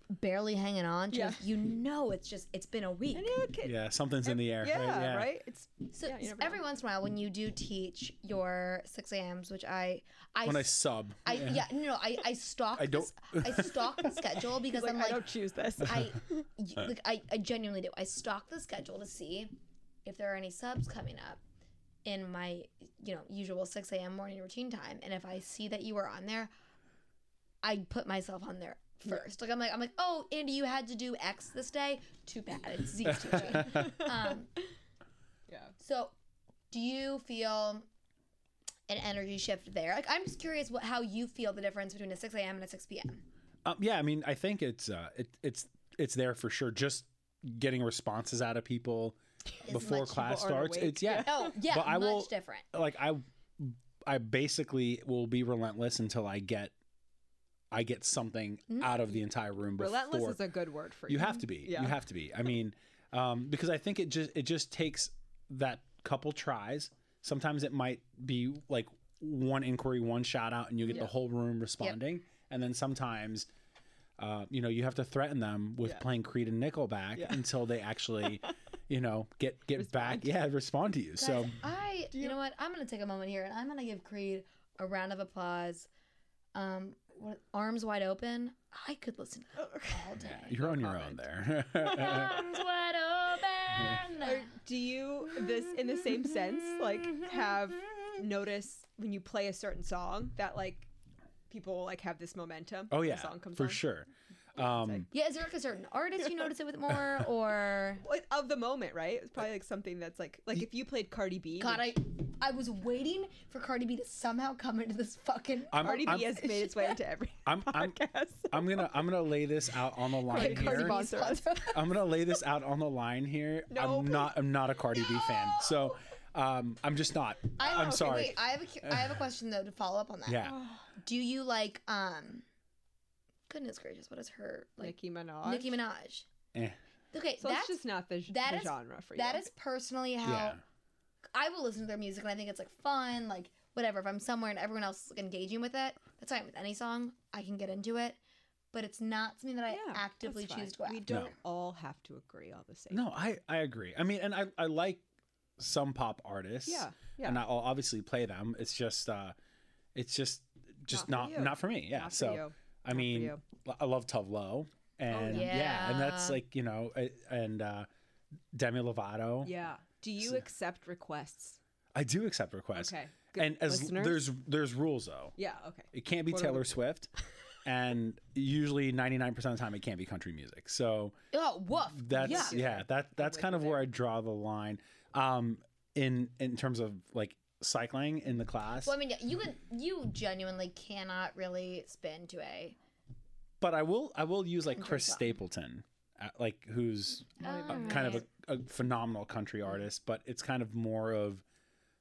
barely hanging on, she's Yeah. like, you know, it's just it's been a week. And yeah, kid- Yeah. Something's in the air. yeah, right? Yeah. right. It's So Yeah, you know. every once in a while, when you do teach your six a.m.s, which I, I when I, When I s- sub. I yeah, no, no, I, I stalk. [laughs] I don't- This, I stalk the schedule [laughs] because like, I'm like I like, don't choose this. I, [laughs] y- like, I, I genuinely do. I stalk the schedule to see if there are any subs coming up in my, you know, usual 6 a.m. morning routine time. And if I see that you are on there, I put myself on there first. Like I'm like I'm like, oh, Andy, you had to do X this day. Too bad. It's Z's [laughs] teaching. um, yeah. so, do you feel an energy shift there? Like, I'm just curious what how you feel the difference between a 6 a.m. and a 6 p.m. Um, yeah, I mean, I think it's uh, it, it's it's there for sure. Just getting responses out of people Is before class people starts. awake. It's yeah, Oh yeah, But I much will- different. like I I basically will be relentless until I get I get something out of the entire room. Before. Relentless is a good word for you. You have to be. Yeah. You have to be. I mean, um, because I think it just it just takes that couple tries. Sometimes it might be like one inquiry, one shout out, and you get Yeah. the whole room responding. And then sometimes, uh, you know, you have to threaten them with Yeah. playing Creed and Nickelback Yeah. until they actually, [laughs] you know, get get back. Yeah, respond to you. so I, you, you- know what? I'm gonna take a moment here and I'm gonna give Creed a round of applause. Um, what, arms wide open. I could listen to that all day. yeah, you're on your own there. arms wide open. Or do you this in the same sense like have notice when you play a certain song that like people like have this momentum? oh when yeah, the song comes for on? sure. Um, Yeah, is there like a certain artist you notice it with more, [laughs] or Of the moment, right? It's probably like something that's like like if you played Cardi B. God, I, which I was waiting for Cardi B to somehow come into this fucking. I'm, Cardi B I'm, has made its way into [laughs] every I'm, I'm, podcast. I'm gonna I'm gonna lay this out on the line Cardi here. B sponsor us. I'm gonna lay this out on the line here. No, I'm please. not I'm not a Cardi B fan. So um I'm just not. I, I'm okay, sorry. Wait, I have a, I have a [sighs] question though to follow up on that. Yeah. Do you like um? Goodness gracious, what is her like? Nicki Minaj. Nicki Minaj. Eh. Okay, So that's it's just not the, that the is- genre for you. that is personally how Yeah. I will listen to their music and I think it's like fun, like whatever. If I'm somewhere and everyone else is like, engaging with it, that's fine with any song. I can get into it, but it's not something that I Yeah, actively choose to go after. We don't all have to agree all the same. No, I I agree. I mean, and I I like some pop artists. Yeah. Yeah. And I'll obviously play them. It's just uh it's just just Not not for not for, me. Yeah. Not for so you. I mean, I love Tove Lo. And yeah. yeah. and that's like, you know, and uh Demi Lovato. Yeah. Do you So- accept requests? I do accept requests. Okay. Good. And as Listeners? there's there's rules though. Yeah. Okay. It can't be What Taylor Swift, [laughs] and usually 99% of the time it can't be country music. So Oh, woof. that's yeah. yeah, that that's kind of where I draw the line. Um, in in terms of like cycling in the class, Well, I mean, you could, you genuinely cannot really spin to a. but I will I will use like Chris song. Stapleton, uh, like who's Oh, a- kind of a, a phenomenal country artist, but it's kind of more of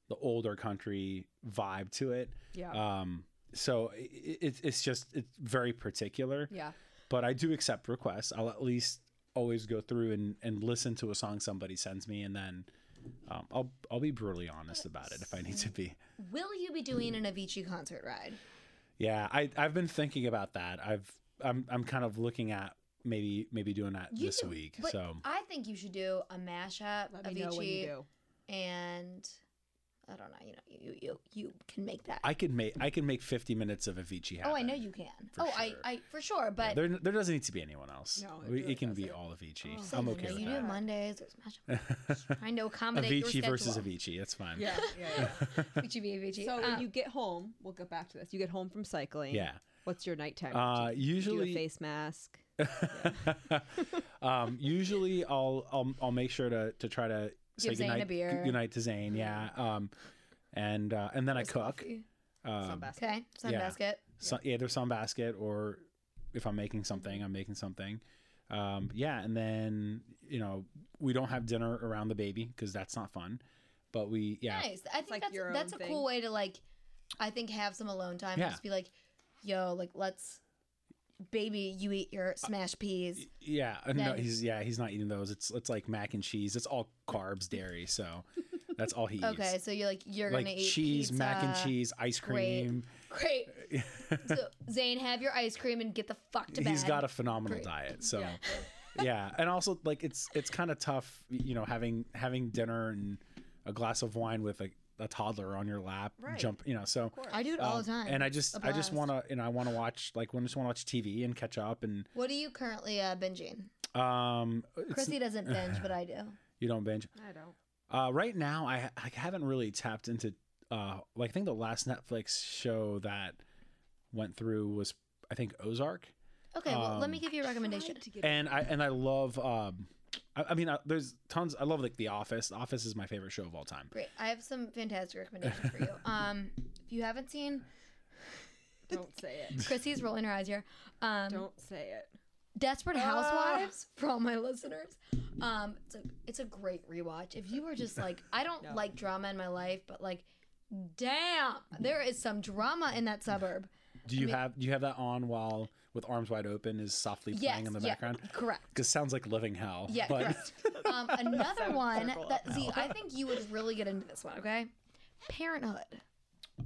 the older country vibe to it. Yeah. Um, so i i- it's it's just it's very particular. yeah. but I do accept requests. I'll at least always go through and, and listen to a song somebody sends me, and then um, I'll I'll be brutally honest about it if I need to be. Will you be doing an Avicii concert ride? Yeah, I I've been thinking about that. I've I'm I'm kind of looking at maybe maybe doing that You this do, week. but So I think you should do a mashup Let of me know when you Avicii do. and I don't know. You know, you you you can make that. I could make I can make 50 minutes of Avicii happen. oh, I know you can. Oh, I sure. I for sure. But There, there doesn't need to be anyone else. No, it We- really can be doesn't. all Avicii. So, I'm you okay know, with you do that. Mondays. There's [laughs] mashup. Trying to accommodate your Avicii versus. Avicii. That's fine. Yeah, yeah, yeah. [laughs] Avicii v. Avicii. so Uh, when you get home, we'll get back to this. You get home from cycling. Yeah. What's your nighttime? Uh, routine? Do you do a usually, face mask. [laughs] um, usually I'll, I'll I'll make sure to to try to say Give Zane a beer. goodnight to Zane. Yeah. Um, and uh, and then I cook. coffee. Um, Sunbasket. Okay, Yeah. sunbasket. so, either Sunbasket or if I'm making something, I'm making something. Um, yeah, and then you know we don't have dinner around the baby because that's not fun. But we yeah Nice. I think like that's your that's a thing. cool way to like. I think have some alone time. Yeah. Just be like, yo, like let's, baby, you eat your smashed peas. yeah uh, no he's yeah he's not eating those. It's it's like mac and cheese. It's all carbs, dairy. So [laughs] that's all he eats. Okay, so you're like you're like gonna eat cheese, mac and cheese, ice Great. cream. Great. [laughs] So Zane, have your ice cream and get the fuck to bed. He's got a phenomenal Great. diet. So Yeah. [laughs] yeah, and also like it's it's kind of tough, you know, having having dinner and a glass of wine with a, a toddler on your lap, Right. jump, you know. So I do it all um, the time. and I just I just want to, you know, I want to watch like when I just want to watch TV and catch up and What are you currently uh, binging? um, it's, Chrissy doesn't binge, but I do. [sighs] you don't binge. I don't. Uh, right now, I, I haven't really tapped into. Uh, like I think the last Netflix show that went through was I think Ozark, Okay, well, let me Um, give you a recommendation. Tried to get and I and I love. Um, I, I mean, uh, there's tons. I love like The Office. The Office is my favorite show of all time. Great. I have some fantastic recommendations for you. [laughs] Um, if you haven't seen, [laughs] Don't say it. Chrissy's rolling her eyes here. Um, Don't say it. Desperate Ah. Housewives [laughs] for all my listeners. Um, it's a it's a great rewatch. If you were just like, I don't No. like drama in my life, but like, damn, there is some drama in that suburb. Do you mean- have do you have that on while with arms wide open is softly Yes, playing in the yeah, background? correct. Because sounds like living hell. Yeah, but correct. [laughs] Um, another Seventh one that of see. I think you would really get into this one. Okay, Parenthood.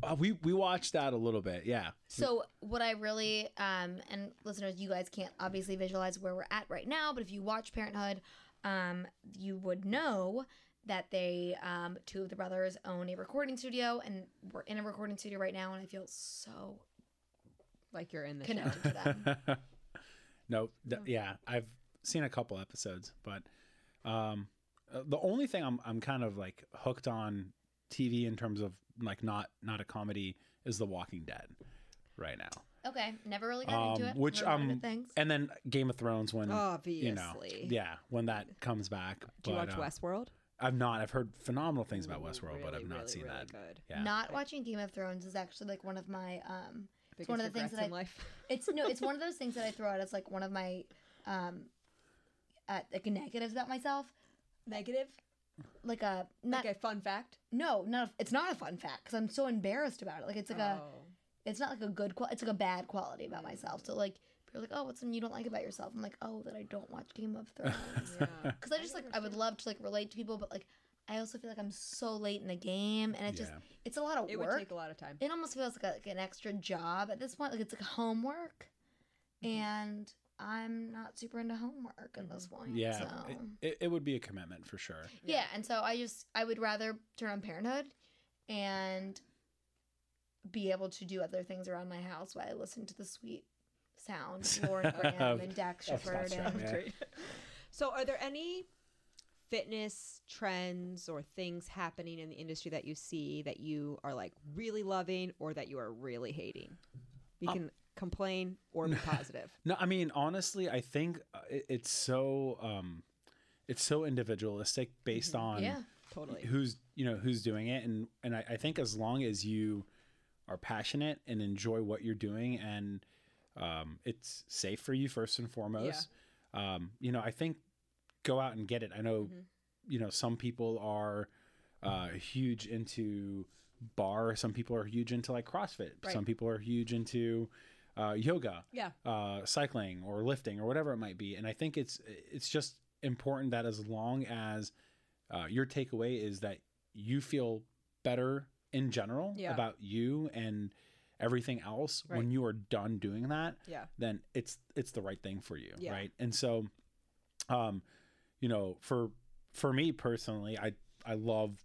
uh, we we watched that a little bit. Yeah. So what I really um and listeners, you guys can't obviously visualize where we're at right now, but if you watch Parenthood, um, you would know that they um two of the brothers own a recording studio and we're in a recording studio right now and I feel so Like you're in the show. connected to [laughs] them. no, th- yeah, I've seen a couple episodes, but um, the only thing I'm I'm kind of like hooked on TV in terms of like not not a comedy is The Walking Dead right now. Okay, never really got into Um, it. which Never got into um things. and then Game of Thrones when Obviously. you know yeah when that comes back. Do you watch uh, Westworld? I've not. I've heard phenomenal things about Ooh, Westworld, but I've not really, seen really that. Good. Yeah. Not watching Game of Thrones is actually like one of my um Biggest one of the things that I- life. [laughs] It's no, it's one of [laughs] those things that I throw out as like one of my um uh, like negatives about myself. Negative. Like a not Like a fun fact. no, not a, it's not a fun fact because I'm so embarrassed about it. Like it's like a Oh. it's not like a good qual it's like a bad quality about myself. So like people are like, oh, what's something you don't like about yourself? I'm like, oh, that I don't watch Game of Thrones. [laughs] Yeah. Because I just like I would love to like relate to people, but like I also feel like I'm so late in the game, and it just it's a lot of It work. It would take a lot of time. it almost feels like, a, like an extra job at this point. Like it's like homework, mm-hmm. and I'm not super into homework at this point. Yeah, So. it, it, it would be a commitment for sure. yeah, and so I just I would rather turn on Parenthood, and be able to do other things around my house while I listen to the sweet sound of Lauren [laughs] Graham and Dax Shepard Scott and Yeah. [laughs] So, are there any fitness trends or things happening in the industry that you see that you are like really loving or that you are really hating? You Um, can complain or be [laughs] positive. No, I mean honestly, I think uh, it, it's so um, it's so individualistic based on yeah. Totally. who's you know who's doing it, and and I, I think as long as you are passionate and enjoy what you're doing, and um, it's safe for you first and foremost. Um, you know, I think go out and get it. I know, Mhm. you know, some people are uh, huge into bar. Some people are huge into like CrossFit. Right. Some people are huge into uh, yoga Yeah. uh, cycling or lifting or whatever it might be. And I think it's it's just important that as long as uh, your takeaway is that you feel better in general Yeah. about you and everything else Right. when you are done doing that, Yeah. then it's it's the right thing for you, Yeah. right? And so, um, you know, for for me personally, I I love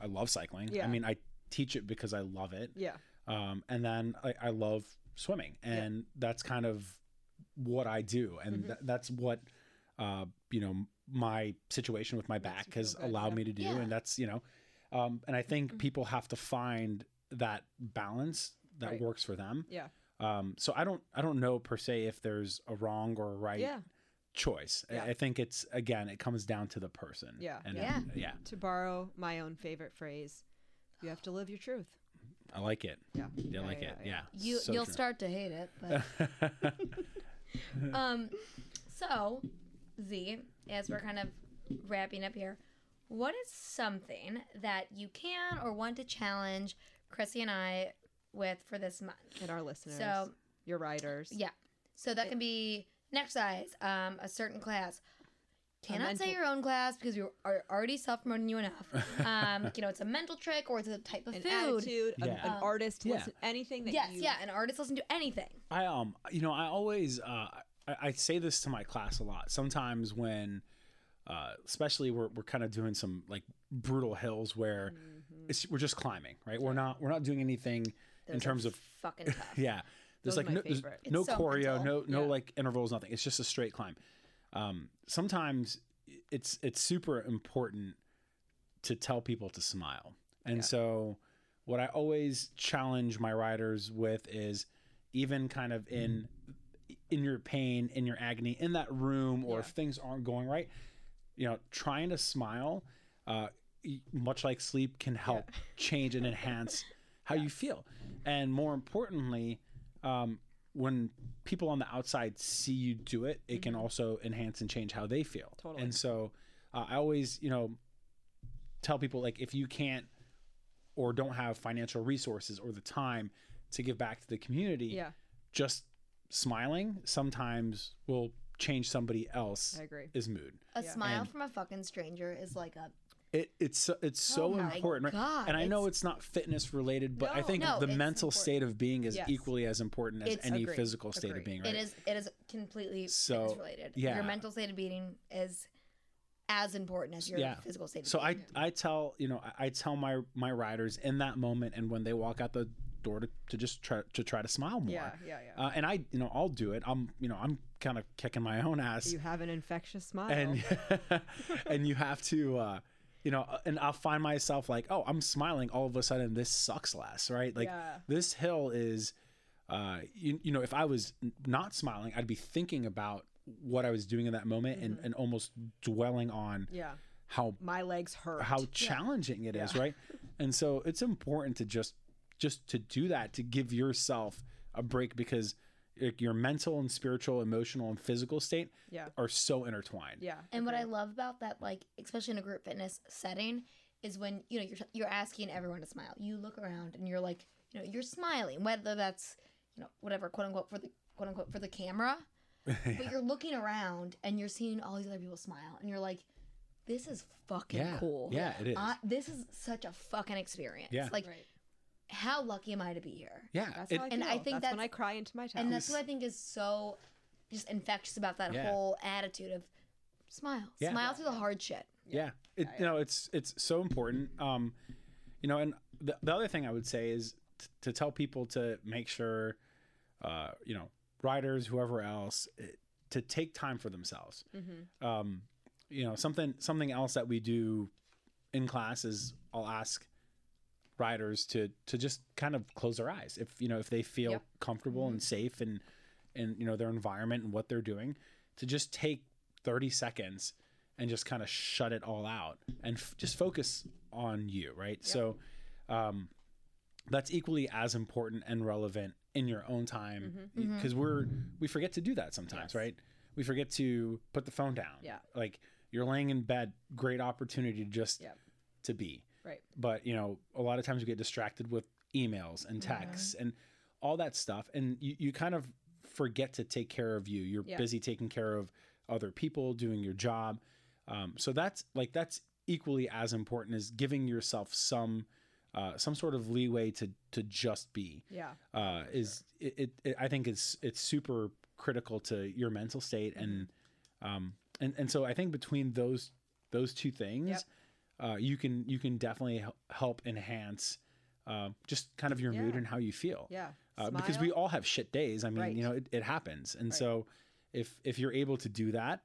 I love cycling. Yeah. I mean, I teach it because I love it. Yeah. Um, and then I, I love swimming, and that's kind of what I do, and Mhm. tha- that's what uh, you know my situation with my back has good, allowed yeah. me to do, Yeah. and that's you know, um, and I think Mhm. people have to find that balance that Right. works for them. Yeah. Um, so I don't I don't know per se if there's a wrong or a right Yeah. Choice. I- Yeah. I think it's again it comes down to the person. Yeah. And Yeah. yeah. To borrow my own favorite phrase, you have to live your truth. I like it. Yeah. I Yeah, like yeah, it. yeah. Yeah. You So you'll true. start to hate it, but [laughs] um, so Z, as we're kind of wrapping up here, what is something that you can or want to challenge Chrissy and I with for this month? And our listeners, So your writers. yeah, so that can be an size, um, a certain class. Cannot say your own class because you are already self promoting you enough. [laughs] Um, you know, it's a mental trick or it's a type of An food. attitude, a- Yeah. an Um, artist, yeah. listen, anything that Yes, you. yeah, an artist listen to anything. I um you know I always uh I, I say this to my class a lot. Sometimes when uh especially we're we're kind of doing some like brutal hills where Mhm. it's we're just climbing, right? We're not we're not doing anything in Those are terms of fucking tough. [laughs] yeah. There's Those like no, there's no so choreo, mental. no no Yeah. like intervals, nothing. It's just a straight climb. Um, sometimes it's it's super important to tell people to smile, and Yeah. so what I always challenge my riders with is even kind of in in your pain, in your agony, in that room, or Yeah. if things aren't going right, you know, trying to smile, uh, much like sleep, can help [laughs] change and enhance how you feel. And more importantly, um, when people on the outside see you do it, it can Mhm. also enhance and change how they feel. Totally. And so uh, I always, you know, tell people like if you can't or don't have financial resources or the time to give back to the community, Yeah, just smiling sometimes will change somebody else I agree. his mood. A Yeah. smile And- from a fucking stranger is like a It, it's so- it's so oh important, right? God, And I know it's- not fitness related, but I think No, the mental important. state of being is Yes. equally as important as It's- any Agreed. physical state Agreed. of being, right? it is it is completely So, fitness related. yeah. Your mental state of being is as important as your Yeah. physical state of So I being. I tell you know I, I tell my my riders in that moment and when they walk out the door to, to just try to try to smile more. Yeah, yeah, yeah. Uh, and I you know I'll do it. I'm you know I'm kind of kicking my own ass. you have an infectious smile. and [laughs] and you have to uh you know and i'll find myself like oh i'm smiling all of a sudden this sucks less right like yeah, this hill is uh you, you know if i was not smiling i'd be thinking about what i was doing in that moment and, Mhm. and almost dwelling on yeah. how My legs hurt. how challenging it is Yeah. right and so it's important to just just to do that to give yourself a break because like, your mental and spiritual emotional and physical state yeah, are so intertwined yeah. And what I love about that, like especially in a group fitness setting, is when you know you're you're asking everyone to smile. You look around and you're like, you know, you're smiling, whether that's you know whatever quote unquote for the quote unquote for the camera, [laughs] but you're looking around and you're seeing all these other people smile, and you're like, this is fucking yeah cool. yeah it is I, this is such a fucking experience. Yeah. Like, Right. How lucky am I to be here? Yeah, That's it- how I and feel. I think that's, when I cry into my towel. And that's what I think is so just infectious about that Yeah. whole attitude of smile, Yeah. smile Yeah, through the hard shit. yeah, it, you know, it's it's so important. Um, you know, and the, the other thing I would say is t- to tell people to make sure, uh, you know, writers, whoever else, eh, to take time for themselves. hmm Um, you know, something something else that we do in class is I'll ask riders to to just kind of close their eyes if you know if they feel Yep. comfortable and mm-hmm. safe and and you know their environment and what they're doing to just take 30 seconds and just kind of shut it all out and f- just focus on you right so um that's equally as important and relevant in your own time mm-hmm. because mm-hmm. we're we forget to do that sometimes Yes. right we forget to put the phone down Yeah. like you're laying in bed great opportunity to just Yep. to be Right. but you know a lot of times we get distracted with emails and texts and all that stuff and you, you kind of forget to take care of you you're Yeah. busy taking care of other people doing your job um, so that's like that's equally as important as giving yourself some uh, some sort of leeway to to just be Yeah. uh, is it, it, it I think it's it's super critical to your mental state and Mm-hmm. um and and so I think between those those two things Yep. Uh, you can you can definitely help enhance uh, just kind of your mood and how you feel. Yeah. Uh, because we all have shit days. I mean, Right. you know, it, it happens, and Right. so if if you're able to do that,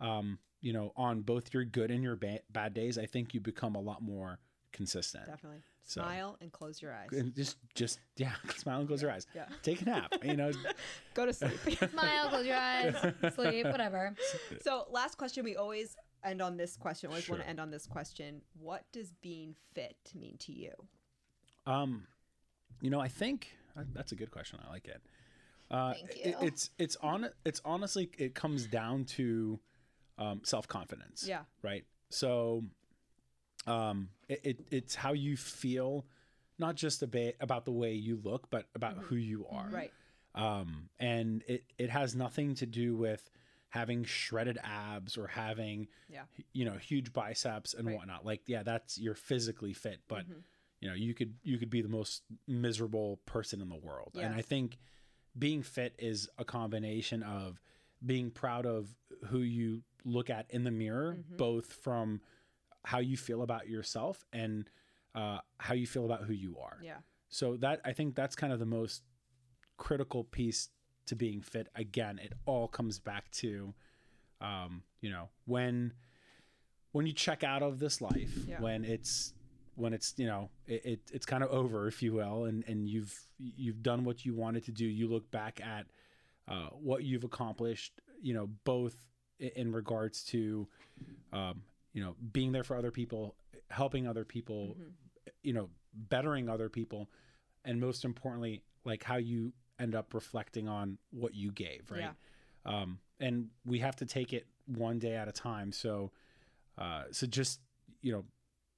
um, you know, on both your good and your ba- bad days, I think you become a lot more consistent. definitely So- smile and close your eyes. And just just yeah, [laughs] smile and close your eyes. Yeah. Take a nap. You know, [laughs] Go to sleep. Smile, close your eyes, [laughs] sleep, whatever. so, last question. We always end on this question. Always want to end on this question. What does being fit mean to you? Um, you know, I think uh, that's a good question. I like it. Uh, Thank it- you. it's it's on it's honestly it comes down to um, self confidence. Yeah. Right. So, um, it, it it's how you feel, not just about about the way you look, but about who you are. Mm-hmm. Right. Um, and it it has nothing to do with having shredded abs or having Yeah. you know huge biceps and Right. whatnot like yeah that's you're physically fit but Mhm. you know you could you could be the most miserable person in the world and i think being fit is a combination of being proud of who you look at in the mirror Mhm. both from how you feel about yourself and uh, how you feel about who you are Yeah. so that I think that's kind of the most critical piece to being fit. Again, it all comes back to, um, you know, when when you check out of this life, Yeah. when it's when it's you know it, it it's kind of over, if you will, and and you've you've done what you wanted to do. You look back at uh, what you've accomplished, you know, both in regards to, um, you know, being there for other people, helping other people, Mhm. you know, bettering other people, and most importantly, like how you end up reflecting on what you gave, right? Yeah. Um, and we have to take it one day at a time. So, uh, so just you know,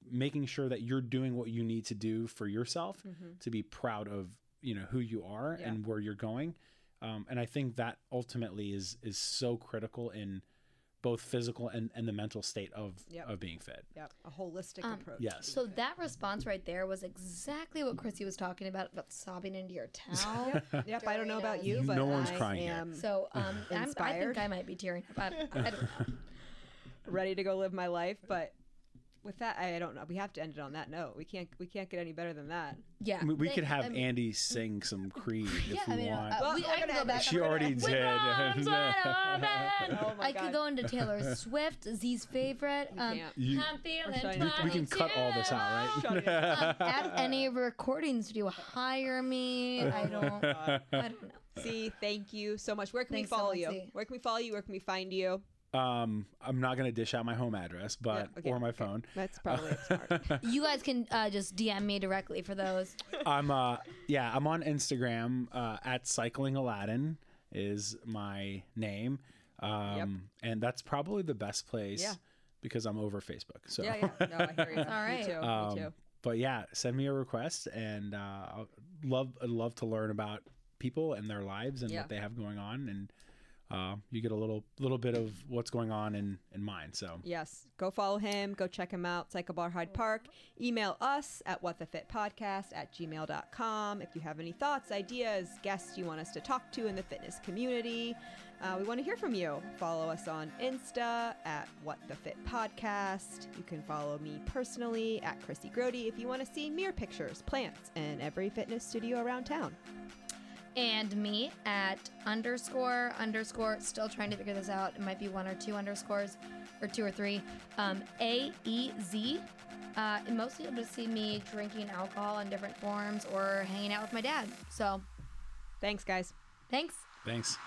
making sure that you're doing what you need to do for yourself Mhm. to be proud of you know who you are Yeah. and where you're going. Um, and I think that ultimately is is so critical in both physical and, and the mental state of Yep. of being fit. Yeah. A holistic Um, approach. yes. So that response right there was exactly what Chrissy was talking about about sobbing into your [laughs] towel. Yep. I don't know about you, but No one's I crying here. am So um, I'm, I think I might be tearing up. I, I don't know. [laughs] [laughs] ready to go live my life. But with that, I don't know. We have to end it on that note. We can't. We can't get any better than that. Yeah, I mean, we they- could have I mean, Andy sing some Creed if Yeah, we I mean, want. uh, Well, we, we're I can gonna go end back. it. she we're gonna already did. it. arms [laughs] wide open. [laughs] Oh I could go into Taylor [laughs] Swift, Z's favorite. We Um, can't. You- I'm feeling shutting we, it we can cut all this out, right? Um, at any recording studio, hire me. I don't. I don't know. See, thank you so much. Where can Thanks we so follow much, you? Z. Where can we follow you? Where can we find you? Um, I'm not gonna dish out my home address, but Yeah, okay, or my okay. phone. That's probably smart. [laughs] You guys can uh, just DM me directly for those. I'm uh yeah, I'm on Instagram uh, at cycling Aladdin is my name. Um and that's probably the best place Yeah. because I'm over Facebook. So Yeah, yeah. No, I hear you. All right. [laughs] Me too. Um, Me too. but yeah, send me a request and uh I'll love I'd love to learn about people and their lives and Yeah. what they have going on and uh, you get a little little bit of what's going on in in mine. So Yes. Go follow him. Go check him out. Cycle Bar Hyde Park. Email us at whatthefitpodcast at gmail.com if you have any thoughts, ideas, guests you want us to talk to in the fitness community. Uh, we want to hear from you. Follow us on Insta at What the Fit Podcast. You can follow me personally at Chrissy Grody if you want to see mirror pictures, plants, and every fitness studio around town. And me at underscore underscore. Still trying to figure this out. It might be one or two underscores, or two or three. Um, A E Z. Uh, mostly you'll just see me drinking alcohol in different forms or hanging out with my dad. So Thanks, guys. thanks. thanks.